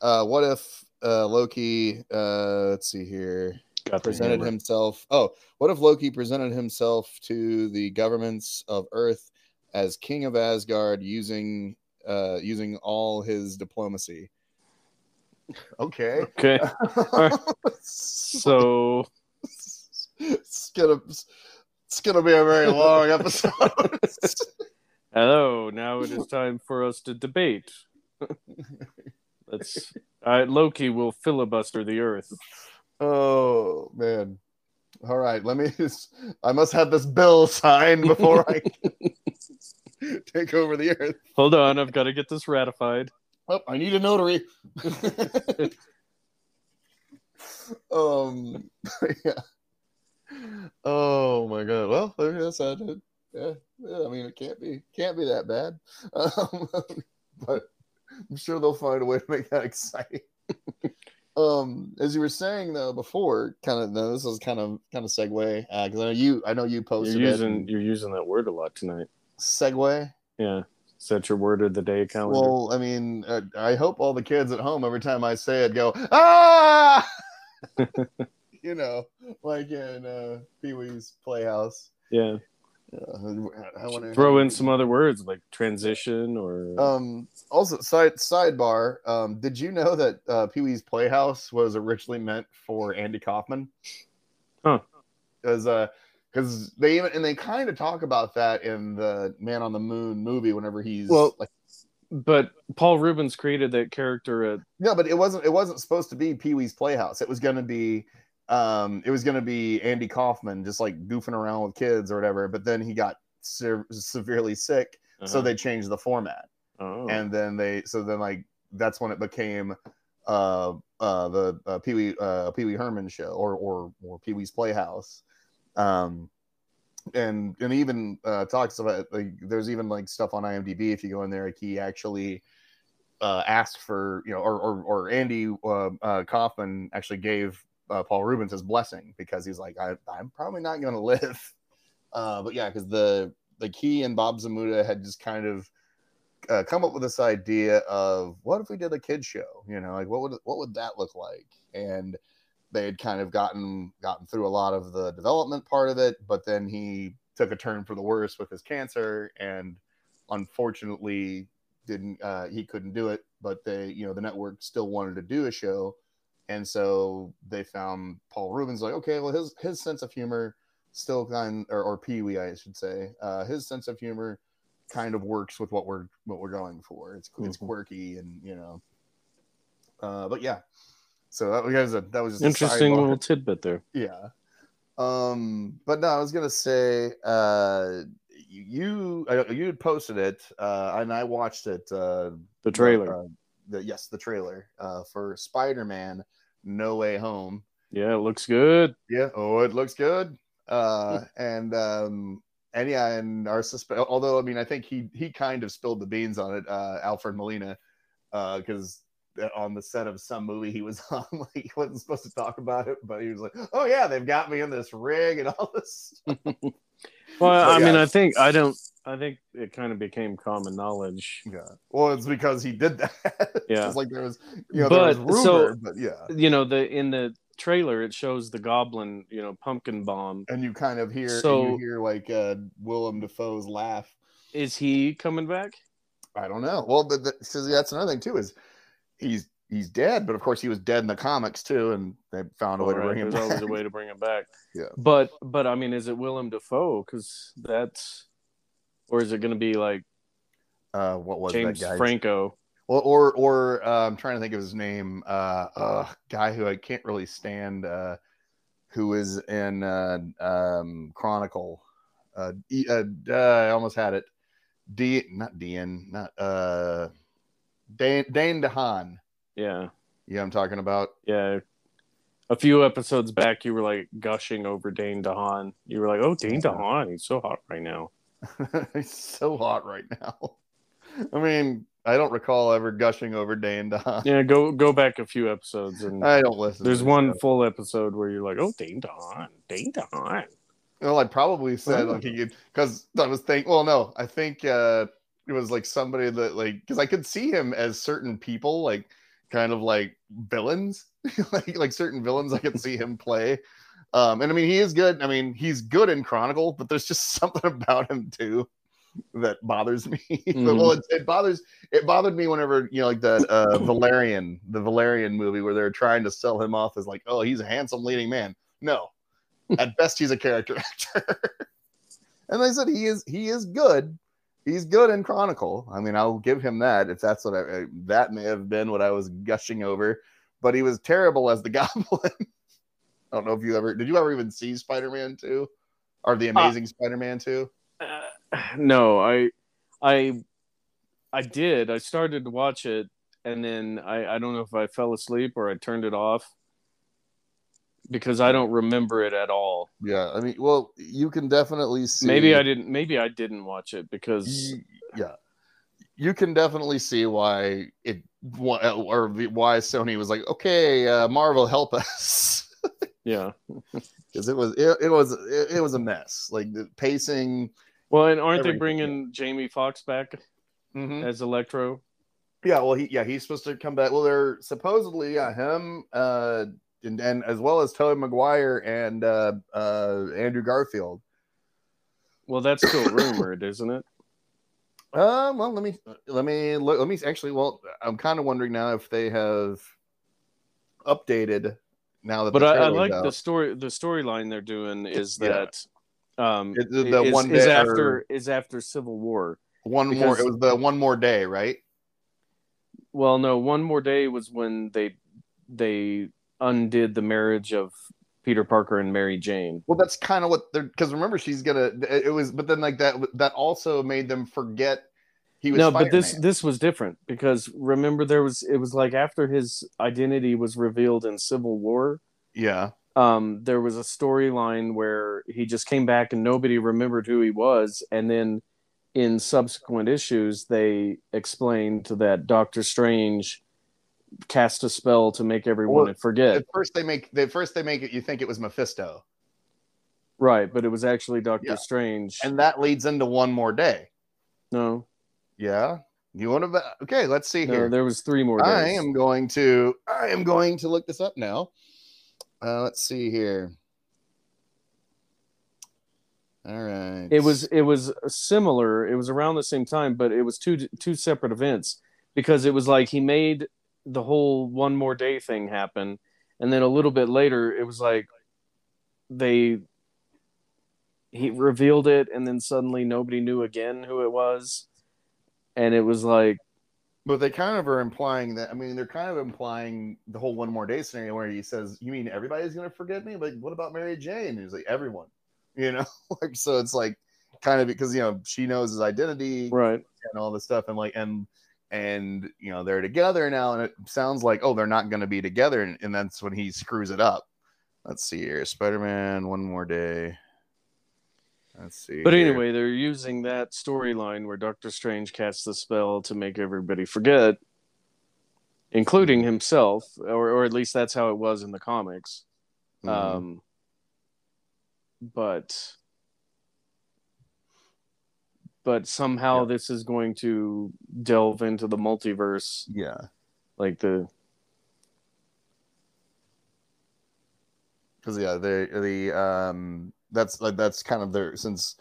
uh, what if uh, Loki? Uh, let's see here. Got Presented himself. Oh, what if Loki presented himself to the governments of Earth as king of Asgard, using uh, using all his diplomacy? Okay. Okay. So it's gonna it's gonna be a very long episode. hello. Now it is time for us to debate. Let's. Right, Loki will filibuster the Earth. oh man. All right, let me. I must have this bill signed before I take over the earth. Hold on, I've got to get this ratified. Oh, I need a notary. um, yeah. Oh my god. Well, I guess I did. Yeah, yeah. I mean, it can't be can't be that bad. Um, but I'm sure they'll find a way to make that exciting. um, as you were saying though before, kind of no, this is kind of kind of segue because I know you I know you posted You're using you're using that word a lot tonight. segue. Yeah, is that your word of the day calendar? Well, I mean, uh, I hope all the kids at home every time I say it go ah, you know, like in uh, Pee Wee's Playhouse. yeah, I wanna throw in some other words like transition or Um, also, side sidebar. Um, did you know that uh, Pee Wee's Playhouse was originally meant for Andy Kaufman? Huh. Because uh, because they even and they kind of talk about that in the Man on the Moon movie. Whenever he's Well- like, but Paul Reubens created that character at no, but it wasn't. It wasn't supposed to be Pee Wee's Playhouse. It was going to be. Um, it was going to be Andy Kaufman just like goofing around with kids or whatever. But then he got se- severely sick, so uh-huh. they changed the format. oh. and then they so then like that's when it became uh uh the uh, Pee Wee uh Pee Wee Herman show or or or Pee Wee's Playhouse, um and and even uh talks about like there's even like stuff on IMDb if you go in there like he actually uh asked for you know or or, or Andy uh, uh Kaufman actually gave uh, Paul Reubens his blessing because he's like I I'm probably not gonna live, uh but yeah because the like he and Bob Zmuda had just kind of uh, come up with this idea of what if we did a kid show you know like what would what would that look like? And they had kind of gotten gotten through a lot of the development part of it but then he took a turn for the worse with his cancer and unfortunately didn't uh, he couldn't do it but they you know the network still wanted to do a show and so they found paul reubens like okay well his his sense of humor still kind or, or pee-wee i should say uh, his sense of humor kind of works with what we're what we're going for. It's it's Mhm. quirky and you know, uh, but yeah. So that was a, that was just interesting little tidbit there. yeah. Um, but no, I was gonna say uh, you you, had posted it uh, and I watched it. Uh, The trailer. uh, the yes, the trailer uh, for Spider-Man: No Way Home. yeah, it looks good. Yeah. Oh, it looks good. Uh, and um, and yeah, and our suspe- although I mean, I think he he kind of spilled the beans on it, uh, Alfred Molina, uh, because on the set of some movie he was on, like he wasn't supposed to talk about it, but he was like, "Oh yeah, they've got me in this rig and all this." Well, But I mean. I think I don't. I think it kind of became common knowledge. yeah. Well, it's because he did that. Yeah. It's like there was, you know, there was But, so- rumor, but yeah. You know, the in the trailer it shows the goblin, you know, pumpkin bomb. And you kind of hear, So- you hear like uh, Willem Dafoe's laugh. Is he coming back? I don't know. Well, the, the, so that's another thing too is he's he's dead, but of course he was dead in the comics too, and they found a way to All right, bring him There's back. always a way to bring him back. Yeah. But but I mean, is it Willem Dafoe? Because that's, or is it going to be like Uh, what was James that guy? Franco? Well, or or uh, I'm trying to think of his name. Uh, uh, guy who I can't really stand. Uh, who is in uh, um, Chronicle? Uh, uh, uh, I almost had it. D, not Dean, not uh, Dane Dane DeHaan. Yeah, Yeah, I'm talking about. yeah. A few episodes back, you were like gushing over Dane DeHaan. You were like, "Oh, Dane. DeHaan, he's so hot right now." He's so hot right now. I mean, I don't recall ever gushing over Dane DeHaan. Yeah, go go back a few episodes, and I don't listen. there's one stuff. full episode where you're like, "Oh, Dane DeHaan, Dane DeHaan." Well, I probably said like he because I was thinking. Well, no, I think uh it was like somebody that like because I could see him as certain people, like kind of like villains, like like certain villains I could see him play. Um, and I mean he is good. I mean he's good in Chronicle, but there's just something about him too that bothers me. Well, it, it bothers it bothered me whenever you know like that uh Valerian, the Valerian movie where they're trying to sell him off as like, oh, he's a handsome leading man. No, at best he's a character actor. and I said he is he is good. He's good in Chronicle. I mean, I'll give him that if that's what I that may have been what I was gushing over. But he was terrible as the Goblin. I don't know if you ever did. You ever even see Spider Man Two, or the Amazing Spider Man Two? Uh, no, I, I, I did. I started to watch it, and then I, I don't know if I fell asleep or I turned it off because I don't remember it at all. Yeah, I mean, well, you can definitely see. Maybe I didn't. Maybe I didn't watch it because yeah you can definitely see why it or why sony was like okay uh, marvel help us yeah. because it was it, it was it, it was a mess like the pacing Well, and aren't they bringing Jamie Foxx back as Electro? yeah well he yeah he's supposed to come back well they're supposedly yeah him uh and, and as well as Tobey Maguire and uh uh Andrew Garfield Well, that's still rumored, isn't it? Um, well, let me let me look. Let me actually. Well, I'm kind of wondering now if they have updated now that. But I, I like out. the story. The storyline they're doing is Yeah. that um, It- the- the is, one is day- after is after Civil War. one more. It was the one more day, right? Well, no, one more day was when they they undid the marriage of Peter Parker and Mary Jane. Well, that's kind of what they're because remember she's gonna. It was, but then like that that also made them forget he was. No, but this Spider-Man. this was different because remember there was it was like after his identity was revealed in Civil War. yeah, um, there was a storyline where he just came back and nobody remembered who he was, and then in subsequent issues they explained that Doctor Strange cast a spell to make everyone Well, forget. at first they make at first they make it. You think it was Mephisto, right, but it was actually Doctor Yeah. Strange. and that leads into one more day. no, Yeah, you want to? Okay, let's see no, here. there was three more days. I am going to I am going to look this up now. Uh, let's see here. All right. It was it was similar. It was around the same time, but it was two two separate events because it was like he made the whole one more day thing happen, and then a little bit later, it was like they he revealed it, and then suddenly nobody knew again who it was, and it was like but they kind of are implying that. I mean, they're kind of implying the whole one more day scenario where he says, "You mean everybody's going to forget me? Like, what about Mary Jane?" And he's like, "Everyone," you know. like, so it's like kind of because you know she knows his identity right. and all this stuff, and like and and you know they're together now, and it sounds like oh they're not going to be together, and, and that's when he screws it up. Let's see here, Spider-Man, one more day. Let's see. But here. anyway, they're using that storyline where Doctor Strange casts the spell to make everybody forget, including himself, or or at least that's how it was in the comics. Mhm. Um, but but somehow Yeah. this is going to delve into the multiverse, yeah, like the because yeah, the the um that's like that's kind of their since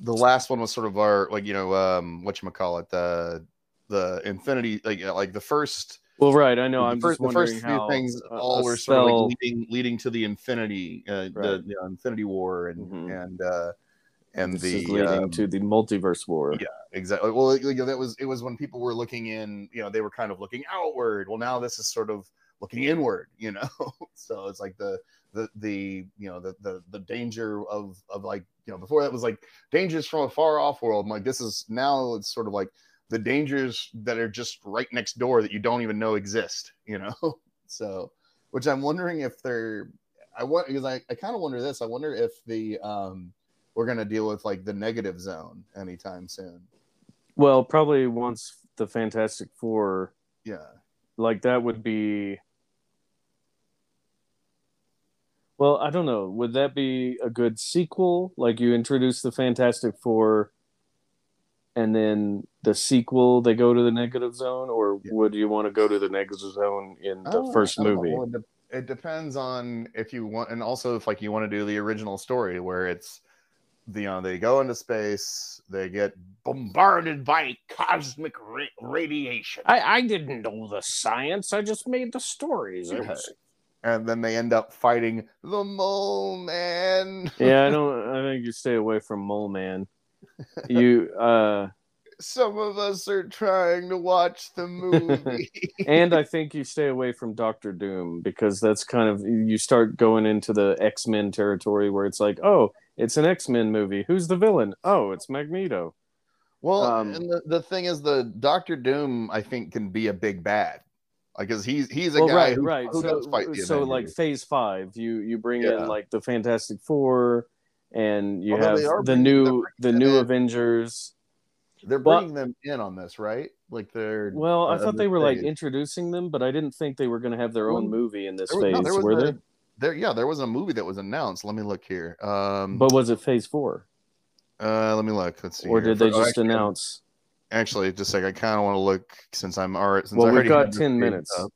the last one was sort of our like you know um what you call it the the Infinity like uh, like the first well, right. I know. the I'm first, the first few things a- all a were sort of like leading leading to the Infinity uh, the, Right. the Infinity War and Mhm. and uh and this the leading um, to the multiverse war. Yeah. exactly well you know, that was it was when people were looking in you know they were kind of looking outward well now this is sort of looking inward you know so it's like the the the you know the the, the danger of of like you know before that was like dangers from a far off world. Like this is now it's sort of like the dangers that are just right next door that you don't even know exist you know? So which i'm wondering if they're i want because i, I kind of wonder this i wonder if the um we're going to deal with like the negative zone anytime soon. Well, probably once the Fantastic Four, yeah. like that would be. Well, I don't know. Would that be a good sequel? Like you introduce the Fantastic Four, and then the sequel they go to the negative zone, or Yeah. would you want to go to the negative zone in the Oh, first I don't know. movie? Well, it, de- it depends on if you want, and also if like you want to do the original story where it's the you know they go into space, they get bombarded by cosmic ra- radiation, I, I didn't know the science. I just made the stories. It was- and then they end up fighting the mole man. yeah, I don't. I think you stay away from Mole Man. You, uh, some of us are trying to watch the movie. and I think you stay away from Doctor Doom because that's kind of you start going into the X Men territory where it's like, oh, it's an X Men movie. Who's the villain? Oh, it's Magneto. well, Um, and the, the thing is, the Doctor Doom, I think, can be a big bad. Like, cause he's he's a Well, guy right, who, right. who so, does fight the so like Phase Five, you you bring Yeah. in like the Fantastic Four, and you Although have the new the new in. Avengers. they're but- bringing them in on this, right? Like they're Well, I uh, thought they were like introducing them, but I didn't think they were going to have their own movie in this was- phase. no, there were a- they? There, yeah, there was a movie that was announced. Let me look here. Um, But was it Phase Four, uh, let me look. Let's see. or here. did they For- oh, just actually, announce? Actually, just like I kind of want to look since I'm already. Since Well, I we've got ten minutes, up.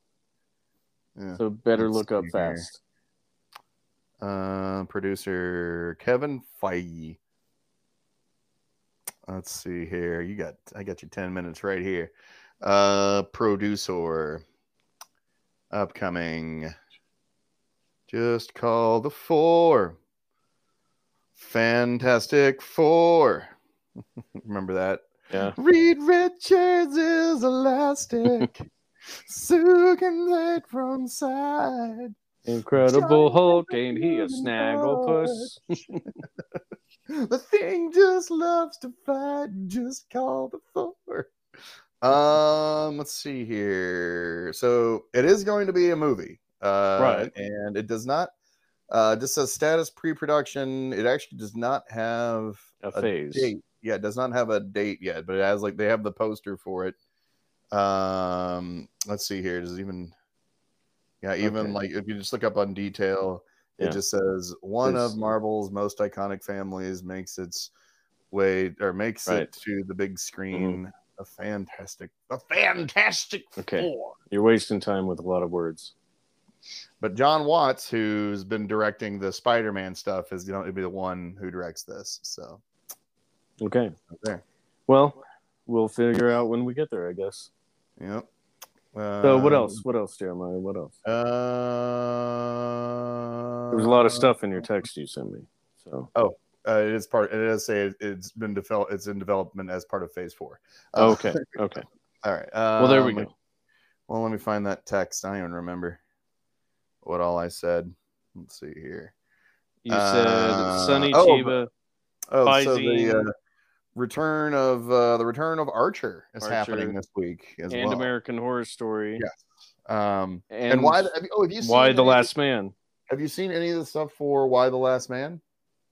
Yeah. so better look up here. fast. Uh, producer Kevin Feige. Let's see here. You got I got you 10 minutes right here. Uh producer upcoming. Just call the four. Fantastic Four. Remember that? Yeah. Reed Richards is elastic. Sue can take from side. Incredible Giant Hulk, ain't he a Golden snagglepuss? The thing just loves to fight. Just call the four. Um, let's see here. So it is going to be a movie, uh, Right. And it does not. Uh, just says status pre-production. It actually does not have A phase. date. Yeah, it does not have a date yet, but it has like they have the poster for it. Um, let's see here. Does even? Yeah, even Okay. like if you just look up on detail, it just says one of Marvel's most iconic families makes its way or makes Right. Mm-hmm. it to the big screen. A fantastic, a fantastic Okay. four. You're wasting time with a lot of words. But Jon Watts, who's been directing the Spider-Man stuff, is going you know, to be the one who directs this. So Okay. there, Well, we'll figure out when we get there, I guess. yep. So what Um, else? What else, Jeremiah? What else? Uh, There was a lot of stuff in your text you sent me. So Uh, it is part. It does say it, it's been developed. It's in development as part of Phase Four. Uh, okay, okay. all right. Well, there we um, go. Well, let me find that text. I don't even remember what all I said. Let's see here. You uh, said Sonny oh, Chiba. Oh, so the uh, return of uh, the return of Archer is Archer happening this week as and well. American Horror Story. Yeah. Um, And, and, why? Have you, oh, have you seen Y the last man? Have you seen any of the stuff for Y the Last Man?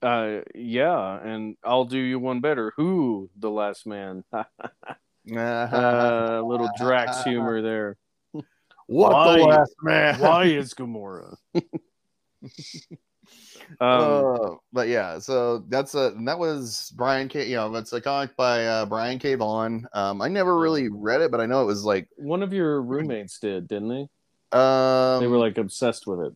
Uh, yeah, and I'll do you one better. Who the last man? uh, little Drax humor there. what why- the last man? Why is Gamora? um, uh, but yeah, so that's a that was Brian K. You know, it's a comic by uh, Brian K. Vaughan. Um, I never really read it, but I know it was like one of your roommates did, didn't they? um, They were like obsessed with it.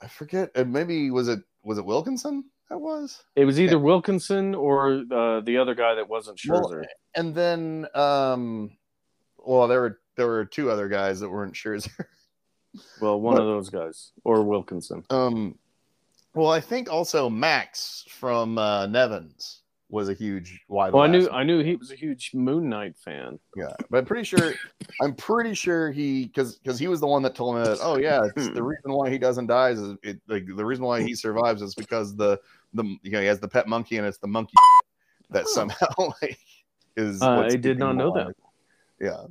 I forget. Maybe was it was it Wilkinson? That was. It was either Wilkinson or uh, the other guy that wasn't Well, Scherzer. And then, um, well, there were there were two other guys that weren't sure. Well, one but- of those guys or Wilkinson. um, well, I think also Max from uh, Nevins was a huge the Well, I knew Last I knew he was a huge Moon Knight fan. Yeah, but I'm pretty sure I'm pretty sure he because because he was the one that told me that. Oh yeah, it's Hmm. the reason why he doesn't die is it like the reason why he survives is because the the you know he has the pet monkey and it's the monkey that somehow like is. Uh, I did not know alive. Yeah.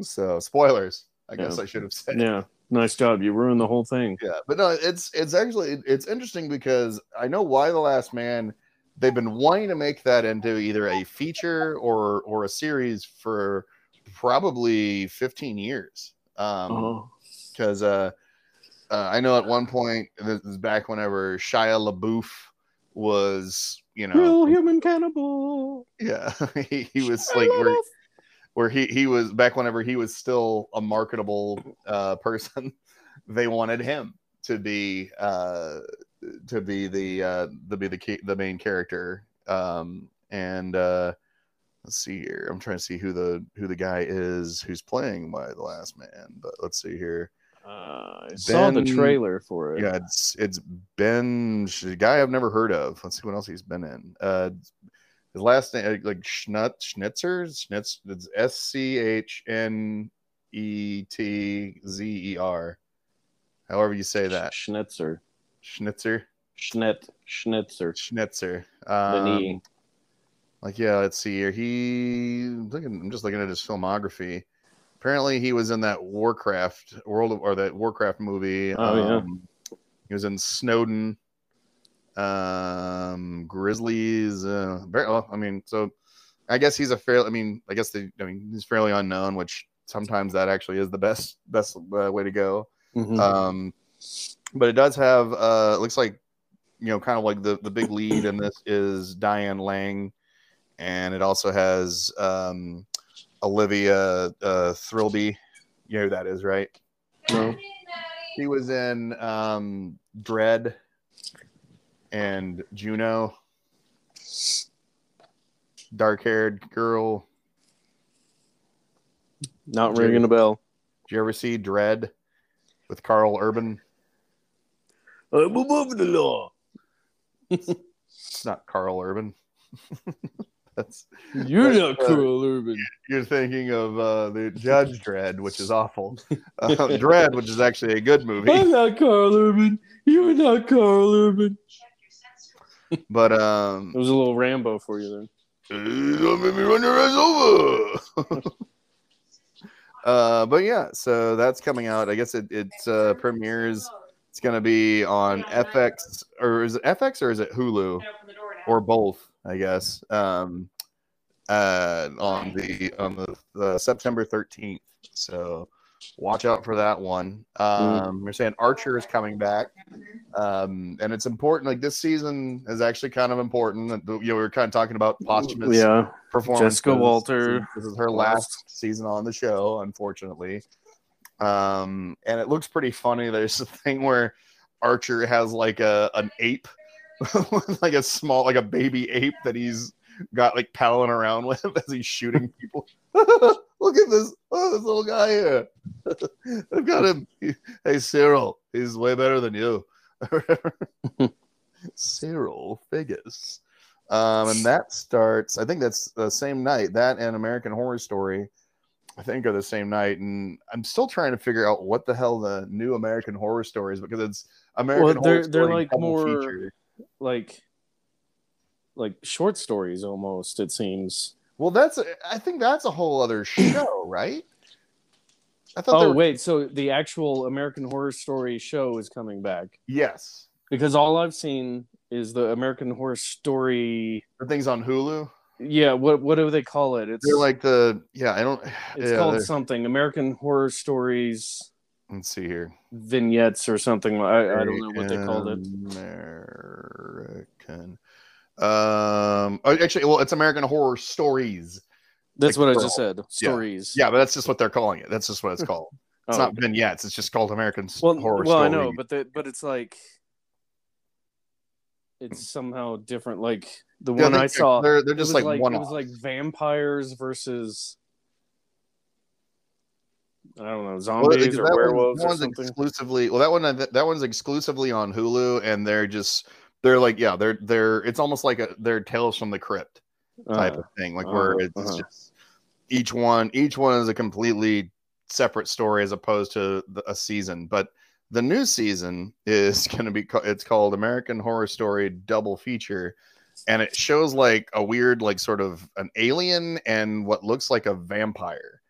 So spoilers. I guess Yeah. I should have said. Yeah, nice job. You ruined the whole thing. Yeah, but no, it's it's actually it's interesting because I know Y the Last Man. They've been wanting to make that into either a feature or or a series for probably 15 years. Um, because uh, uh, I know at one point this is back whenever Shia LaBeouf was, you know, real human cannibal. yeah, he, he was like where, he he was back whenever he was still a marketable uh, person. They wanted him to be uh, to be the uh, to be the key, the main character. Um, and uh, let's see here. I'm trying to see who the who the guy is who's playing by the Last Man. But let's see here. Uh, I saw the trailer for it. Yeah, it's it's Ben, a guy I've never heard of. Let's see what else he's been in. Uh, his last name like Schnut Schnitzer Schnitz it's S C H N E T Z E R. However you say that. Schnitzer. Schnitzer. Schnitt. Schnitzer. Schnitzer. Um, like yeah, let's see here. He looking I'm just looking at his filmography. Apparently he was in that Warcraft World of or that Warcraft movie. Oh, yeah. Um, He was in Snowden. Um Grizzlies uh very well, I mean, so I guess he's a fair I mean, I guess the I mean he's fairly unknown, which sometimes that actually is the best best uh, way to go. Mhm. Um, but it does have uh, it looks like you know, kind of like the the big lead in this is Diane Lane, and it also has um, Olivia uh, Thirlby. You know who that is, right? No. He was in um, Dredd and Juno. Dark haired girl. Not ringing a bell. Did you ever see Dredd with Karl Urban? I'm above the law. It's not Karl Urban. That's You're But, not uh, Karl Urban. you're thinking of uh, the Judge Dredd, which is awful. Uh, Dredd, which is actually a good movie. I'm not Karl Urban. You're not Karl Urban. But um, It was a little Rambo for you then. don't make me run your ass over. uh, but yeah, so that's coming out. I guess it it uh, premieres. It's gonna be on FX or is it FX or is it Hulu or both? I guess. Um, uh, on the on the, the September thirteenth. So watch out for that one. Um, You're saying Archer is coming back, um, and it's important. Like this season is actually kind of important. You know, we were kind of talking about posthumous Yeah. performance. Jessica Walter This is her last season on the show, unfortunately. Um, and it looks pretty funny. There's a thing where Archer has like a an ape, like a small, like a baby ape that he's got like palling around with as he's shooting people. Look at this, oh, this little guy here. I've got him. Hey, Cyril, he's way better than you. Cyril Figgis. Um, and that starts, I think that's the same night. That and American Horror Story, I think, are the same night. And I'm still trying to figure out what the hell the new American Horror Story is because it's American Well, Horror they're- Story they're like more- feature. like like short stories almost, it seems. Well, that's I think that's a whole other show, right? I thought. Oh were- wait, so the actual American Horror Story show is coming back. yes, Because all I've seen is the American Horror Story the things on Hulu. yeah, what what do they call it? It's They're like the yeah. I don't. it's yeah, called they're- something. American Horror Stories Let's see here. vignettes or something. I, I don't know what they called it. American. Um. oh, Actually, well, it's American Horror Stories. That's like what I just said. Stories. Yeah, but that's just what they're calling it. That's just what it's called. It's Oh, not vignettes. It's just called American well, Horror well, Story. I know, but the, but it's like it's somehow different. Like the Yeah, one they- I saw, They're, they're just like, like, one it was like vampires versus I don't know zombies because or one- werewolves that or one's something. exclusively well that one that one's exclusively on Hulu and they're just they're like yeah they're they're it's almost like a they're tales from the crypt type Uh, of thing like uh, where it's uh-huh. just each one each one is a completely separate story as opposed to the, a season but the new season is going to be it's called American Horror Story double feature and it shows like a weird like sort of an alien and what looks like a vampire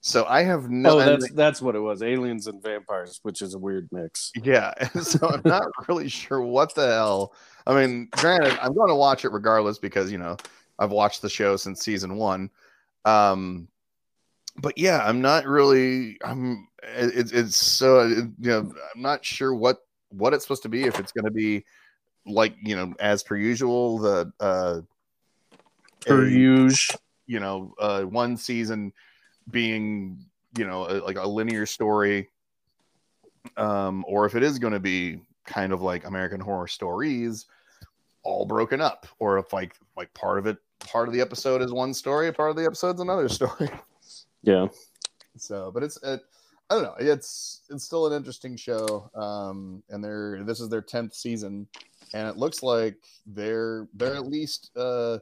so I have no oh, that's that's what it was. Aliens and vampires, which is a weird mix. yeah, and so I'm not really sure what the hell. I mean, granted, I'm going to watch it regardless because you know I've watched the show since season one. Um, but yeah, I'm not really. I'm. it- It's it's so it- you know I'm not sure what what it's supposed to be. If it's going to be like you know as per usual the uh Per usual. you know uh one season being you know a, like a linear story um or if it is going to be kind of like american horror stories all broken up or if like like part of it part of the episode is one story part of the episode's another story Yeah. so but it's it, i don't know it's it's still an interesting show um and they're this is their 10th season and it looks like they're they're at least uh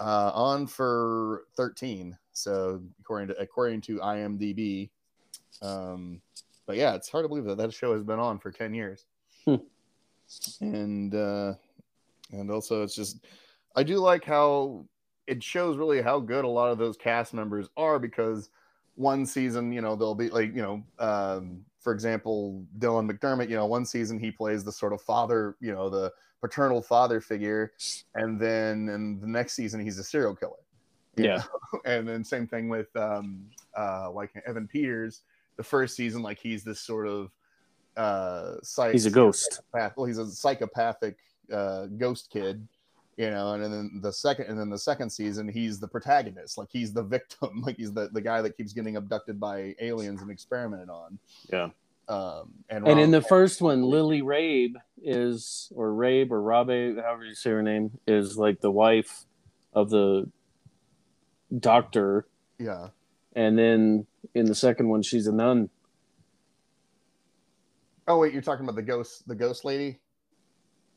uh, on for 13. So according to according to IMDb, um, but yeah, it's hard to believe that that show has been on for 10 years. Hmm. And uh, and also it's just I do like how it shows really how good a lot of those cast members are because one season, you know, they'll be like, you know, um, for example, Dylan McDermott, you know, one season he plays the sort of father, you know, the paternal father figure, and then in the next season he's a serial killer. Yeah. know? and then same thing with um, uh, like Evan Peters. The first season, like he's this sort of uh, psych- He's a ghost. psychopath. Well, he's a psychopathic uh, ghost kid, you know. And then the second, and then the second season, he's the protagonist. Like he's the victim. Like he's the the guy that keeps getting abducted by aliens and experimented on. Yeah. Um, and And in the first one, Lily Rabe is, or Rabe, or Rabe, however you say her name, is like the wife of the doctor. yeah, And then in the second one, she's a nun. Oh wait, you're talking about the ghost, the ghost lady.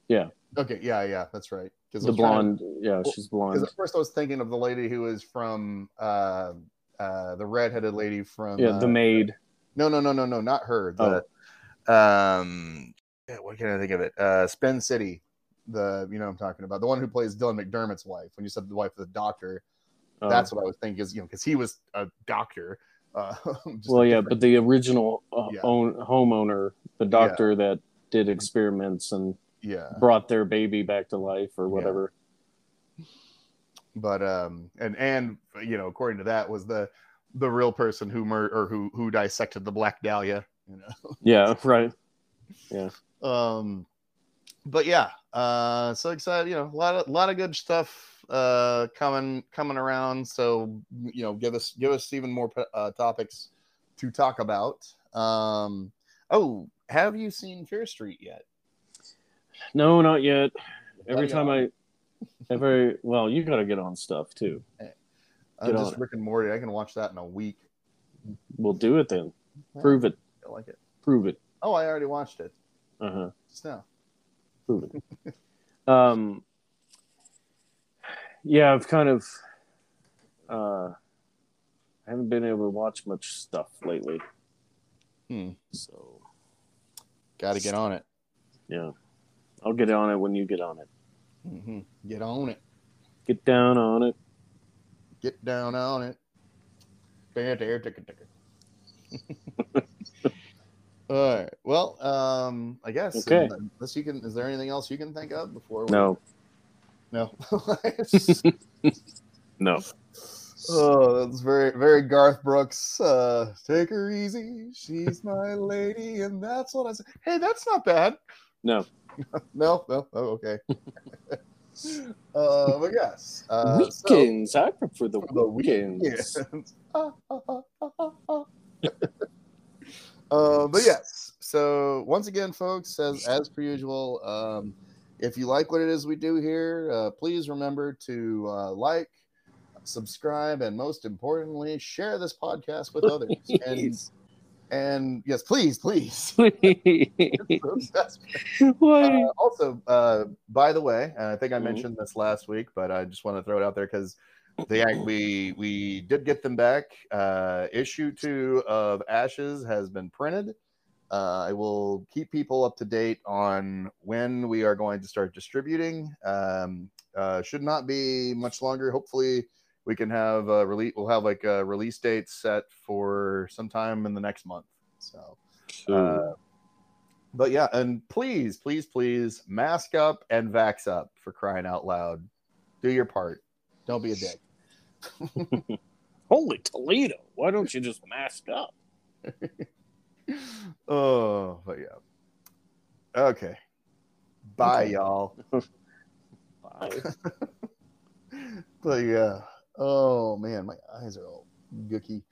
Yeah. Okay. Yeah. Yeah. That's right. The trying to- blonde. Yeah, she's blonde. Because at first I was thinking of the lady who is from uh, uh, the redheaded lady from Yeah, uh, the maid. No, no, no, no, no, not her. Oh. Um, what can I think of it? Uh, Spin City. The you know I'm talking about the one who plays Dylan McDermott's wife. When you said the wife of the doctor, Oh. that's what I was thinking. Is you know because he was a doctor. Uh, well, yeah, but the original uh, Yeah. own, homeowner, the doctor that did experiments and yeah, brought their baby back to life or Yeah. whatever. but um, and and you know according to that was the the real person who mur- or who who dissected the Black Dahlia. You know. Yeah, right. Yeah. Um but yeah uh so excited you know a lot of lot of good stuff uh coming coming around so you know give us give us even more uh, topics to talk about um oh have you seen fear street yet No, not yet. Every Gotta time. I, every well, you got to get on stuff too. Get just it. rick and morty i can watch that in a week We'll do it then. Prove it. i like it Prove it. oh i already watched it Uh huh. just now Prove it. um. Yeah, I've kind of. Uh, I haven't been able to watch much stuff lately. Hmm. So gotta get on it yeah, I'll get on it when you get on it. hmm get on it Get down on it. Get down on it. There, there, ticker, ticker. All right. Well, um, I guess. Okay. Unless you can, is there anything else you can think of before? We, No, No. no. oh, that's very, very Garth Brooks. Uh, Take her easy. She's my lady, and that's what I said. Hey, that's not bad. No. No, no. Oh, okay. uh, but yes. Uh, so- weekends. I prefer the the weekends. weekends. uh, but yes. So once again, folks, as as per usual, um, if you like what it is we do here, uh, please remember to uh, like, subscribe, and most importantly, share this podcast with others. and. And yes, please, please. Please. Uh, also, uh, by the way, and I think I Mhm. mentioned this last week, but I just want to throw it out there because they we we did get them back. Uh, issue two of Ashes has been printed. Uh, I will keep people up to date on when we are going to start distributing. Um, uh, should not be much longer. Hopefully, we can have a release. We'll have like a release date set for sometime in the next month. So. Uh, but yeah, and please, please, please mask up and vax up for crying out loud. Do your part. Don't be a dick. Holy Toledo! Why don't you just mask up? oh, but yeah. Okay. Bye, Okay. y'all. Bye. But yeah. Oh man, my eyes are all gooky.